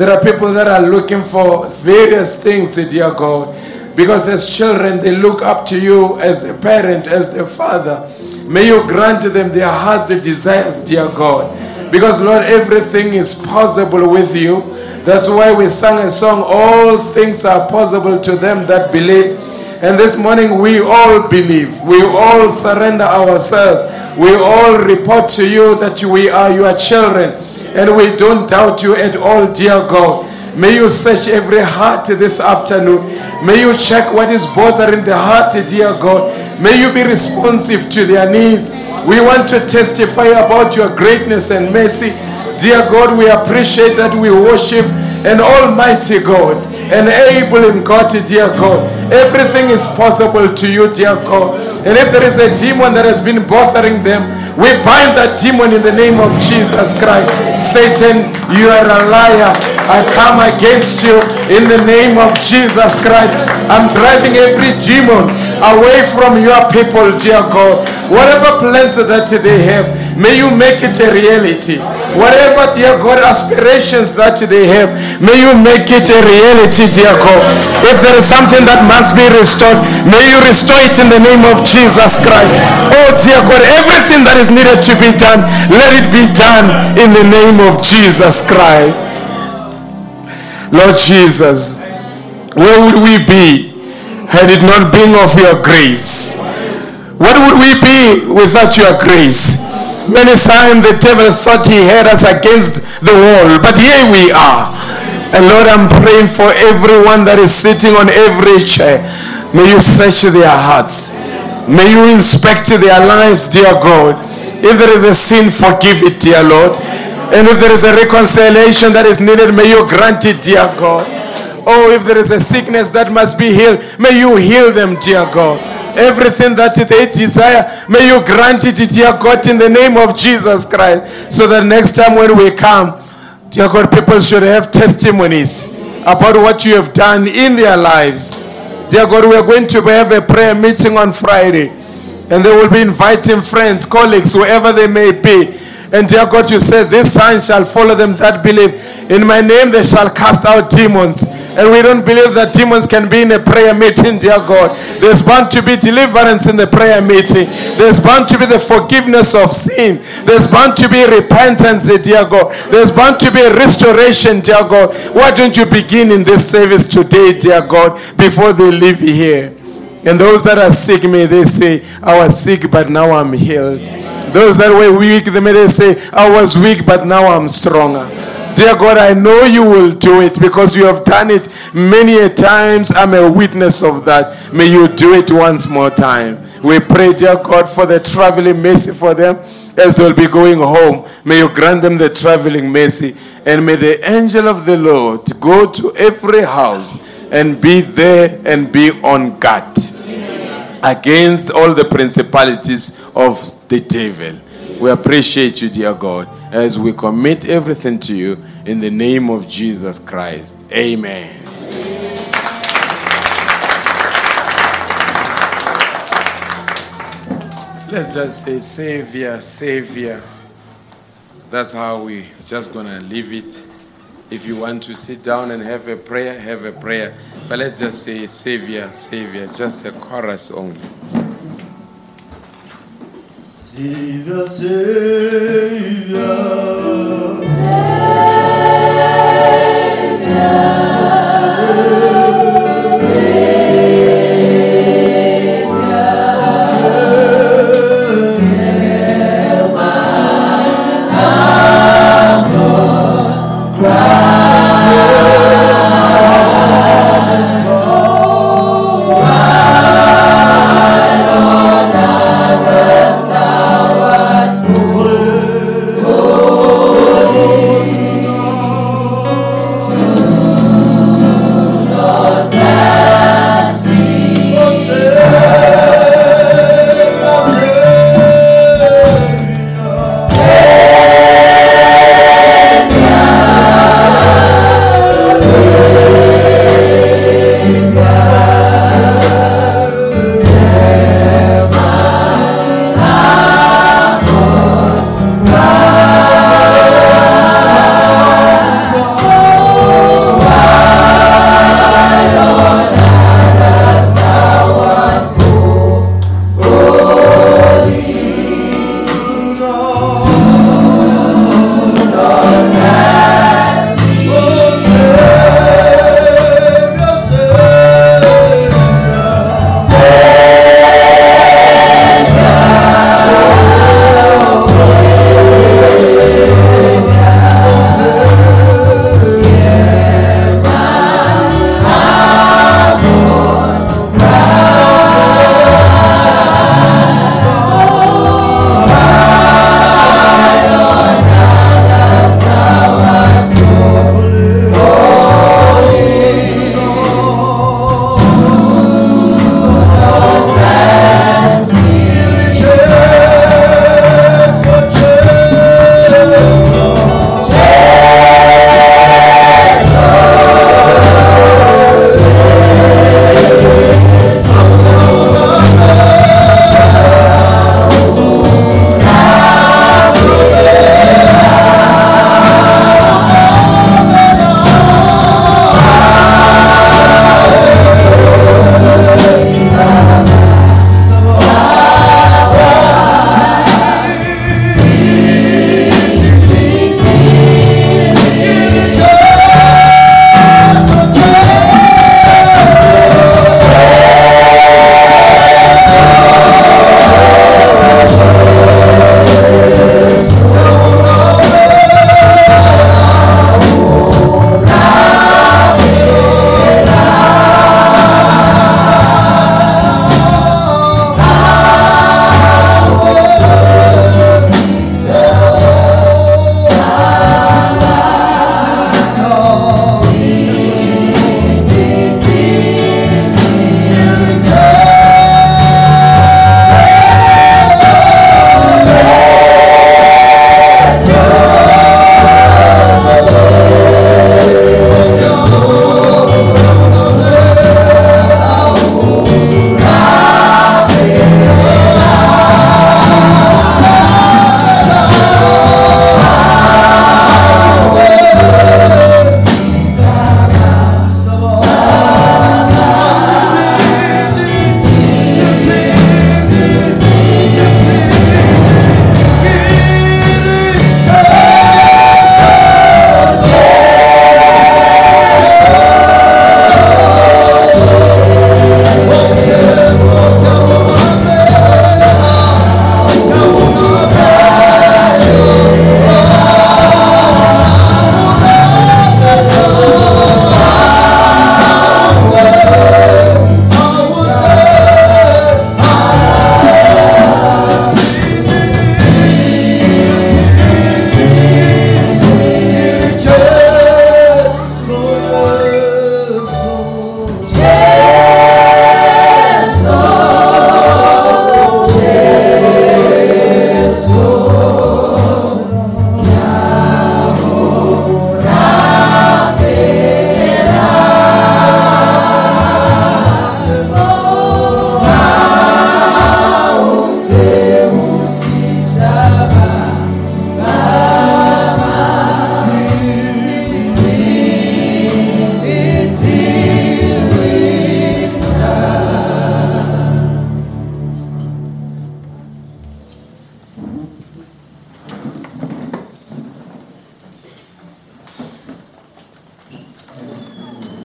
[SPEAKER 1] There are people that are looking for various things, dear God. Because as children, they look up to you as the parent, as the father. May you grant them their heart's desires, dear God. Because, Lord, everything is possible with you. That's why we sang a song, All things are possible to them that believe. And this morning, we all believe. We all surrender ourselves. We all report to you that we are your children. And we don't doubt you at all, dear God. May you search every heart this afternoon. May you check what is bothering the heart, dear God. May you be responsive to their needs. We want to testify about your greatness and mercy. Dear God, we appreciate that we worship an almighty God, an able and God, dear God. Everything is possible to you, dear God. And if there is a demon that has been bothering them, we bind that demon in the name of Jesus Christ. Satan, you are a liar. I come against you in the name of Jesus Christ. I'm driving every demon away from your people, dear God. Whatever plans that they have, may you make it a reality. Whatever, dear God, aspirations that they have, may you make it a reality, dear God. If there is something that must be restored, may you restore it in the name of Jesus Christ. Oh, dear God, everything that is needed to be done, let it be done in the name of Jesus Christ. Lord Jesus, where would we be had it not been of your grace? What would we be without your grace? Many times the devil thought he had us against the wall, but here we are. And Lord, I'm praying for everyone that is sitting on every chair. May you search their hearts. May you inspect their lives, dear God. If there is a sin, forgive it, dear Lord. And if there is a reconciliation that is needed, may you grant it, dear God. Oh, if there is a sickness that must be healed, may you heal them, dear God. Everything that they desire, may you grant it, dear God, in the name of Jesus Christ. So that next time when we come, dear God, people should have testimonies about what you have done in their lives. Dear God, we are going to have a prayer meeting on Friday. And they will be inviting friends, colleagues, whoever they may be. And dear God, you said, This sign shall follow them that believe. In my name they shall cast out demons. And we don't believe that demons can be in a prayer meeting, dear God. There's bound to be deliverance in the prayer meeting. There's bound to be the forgiveness of sin. There's bound to be repentance, dear God. There's bound to be restoration, dear God. Why don't you begin in this service today, dear God, before they leave here? And those that are sick, may they say, I was sick, but now I'm healed. Those that were weak, may they say, I was weak, but now I'm stronger. Dear God, I know you will do it because you have done it many a times. I'm a witness of that. May you do it once more time. We pray, dear God, for the traveling mercy for them as they'll be going home. May you grant them the traveling mercy. And may the angel of the Lord go to every house and be there and be on guard against all the principalities of the devil. We appreciate you, dear God, as we commit everything to you in the name of Jesus Christ. Amen. Let's just say, Savior, Savior. That's how we just gonna leave it. If you want to sit down and have a prayer, have a prayer. But let's just say, Savior, Savior, just a chorus only.
[SPEAKER 3] Savior, Savior.
[SPEAKER 4] Cry.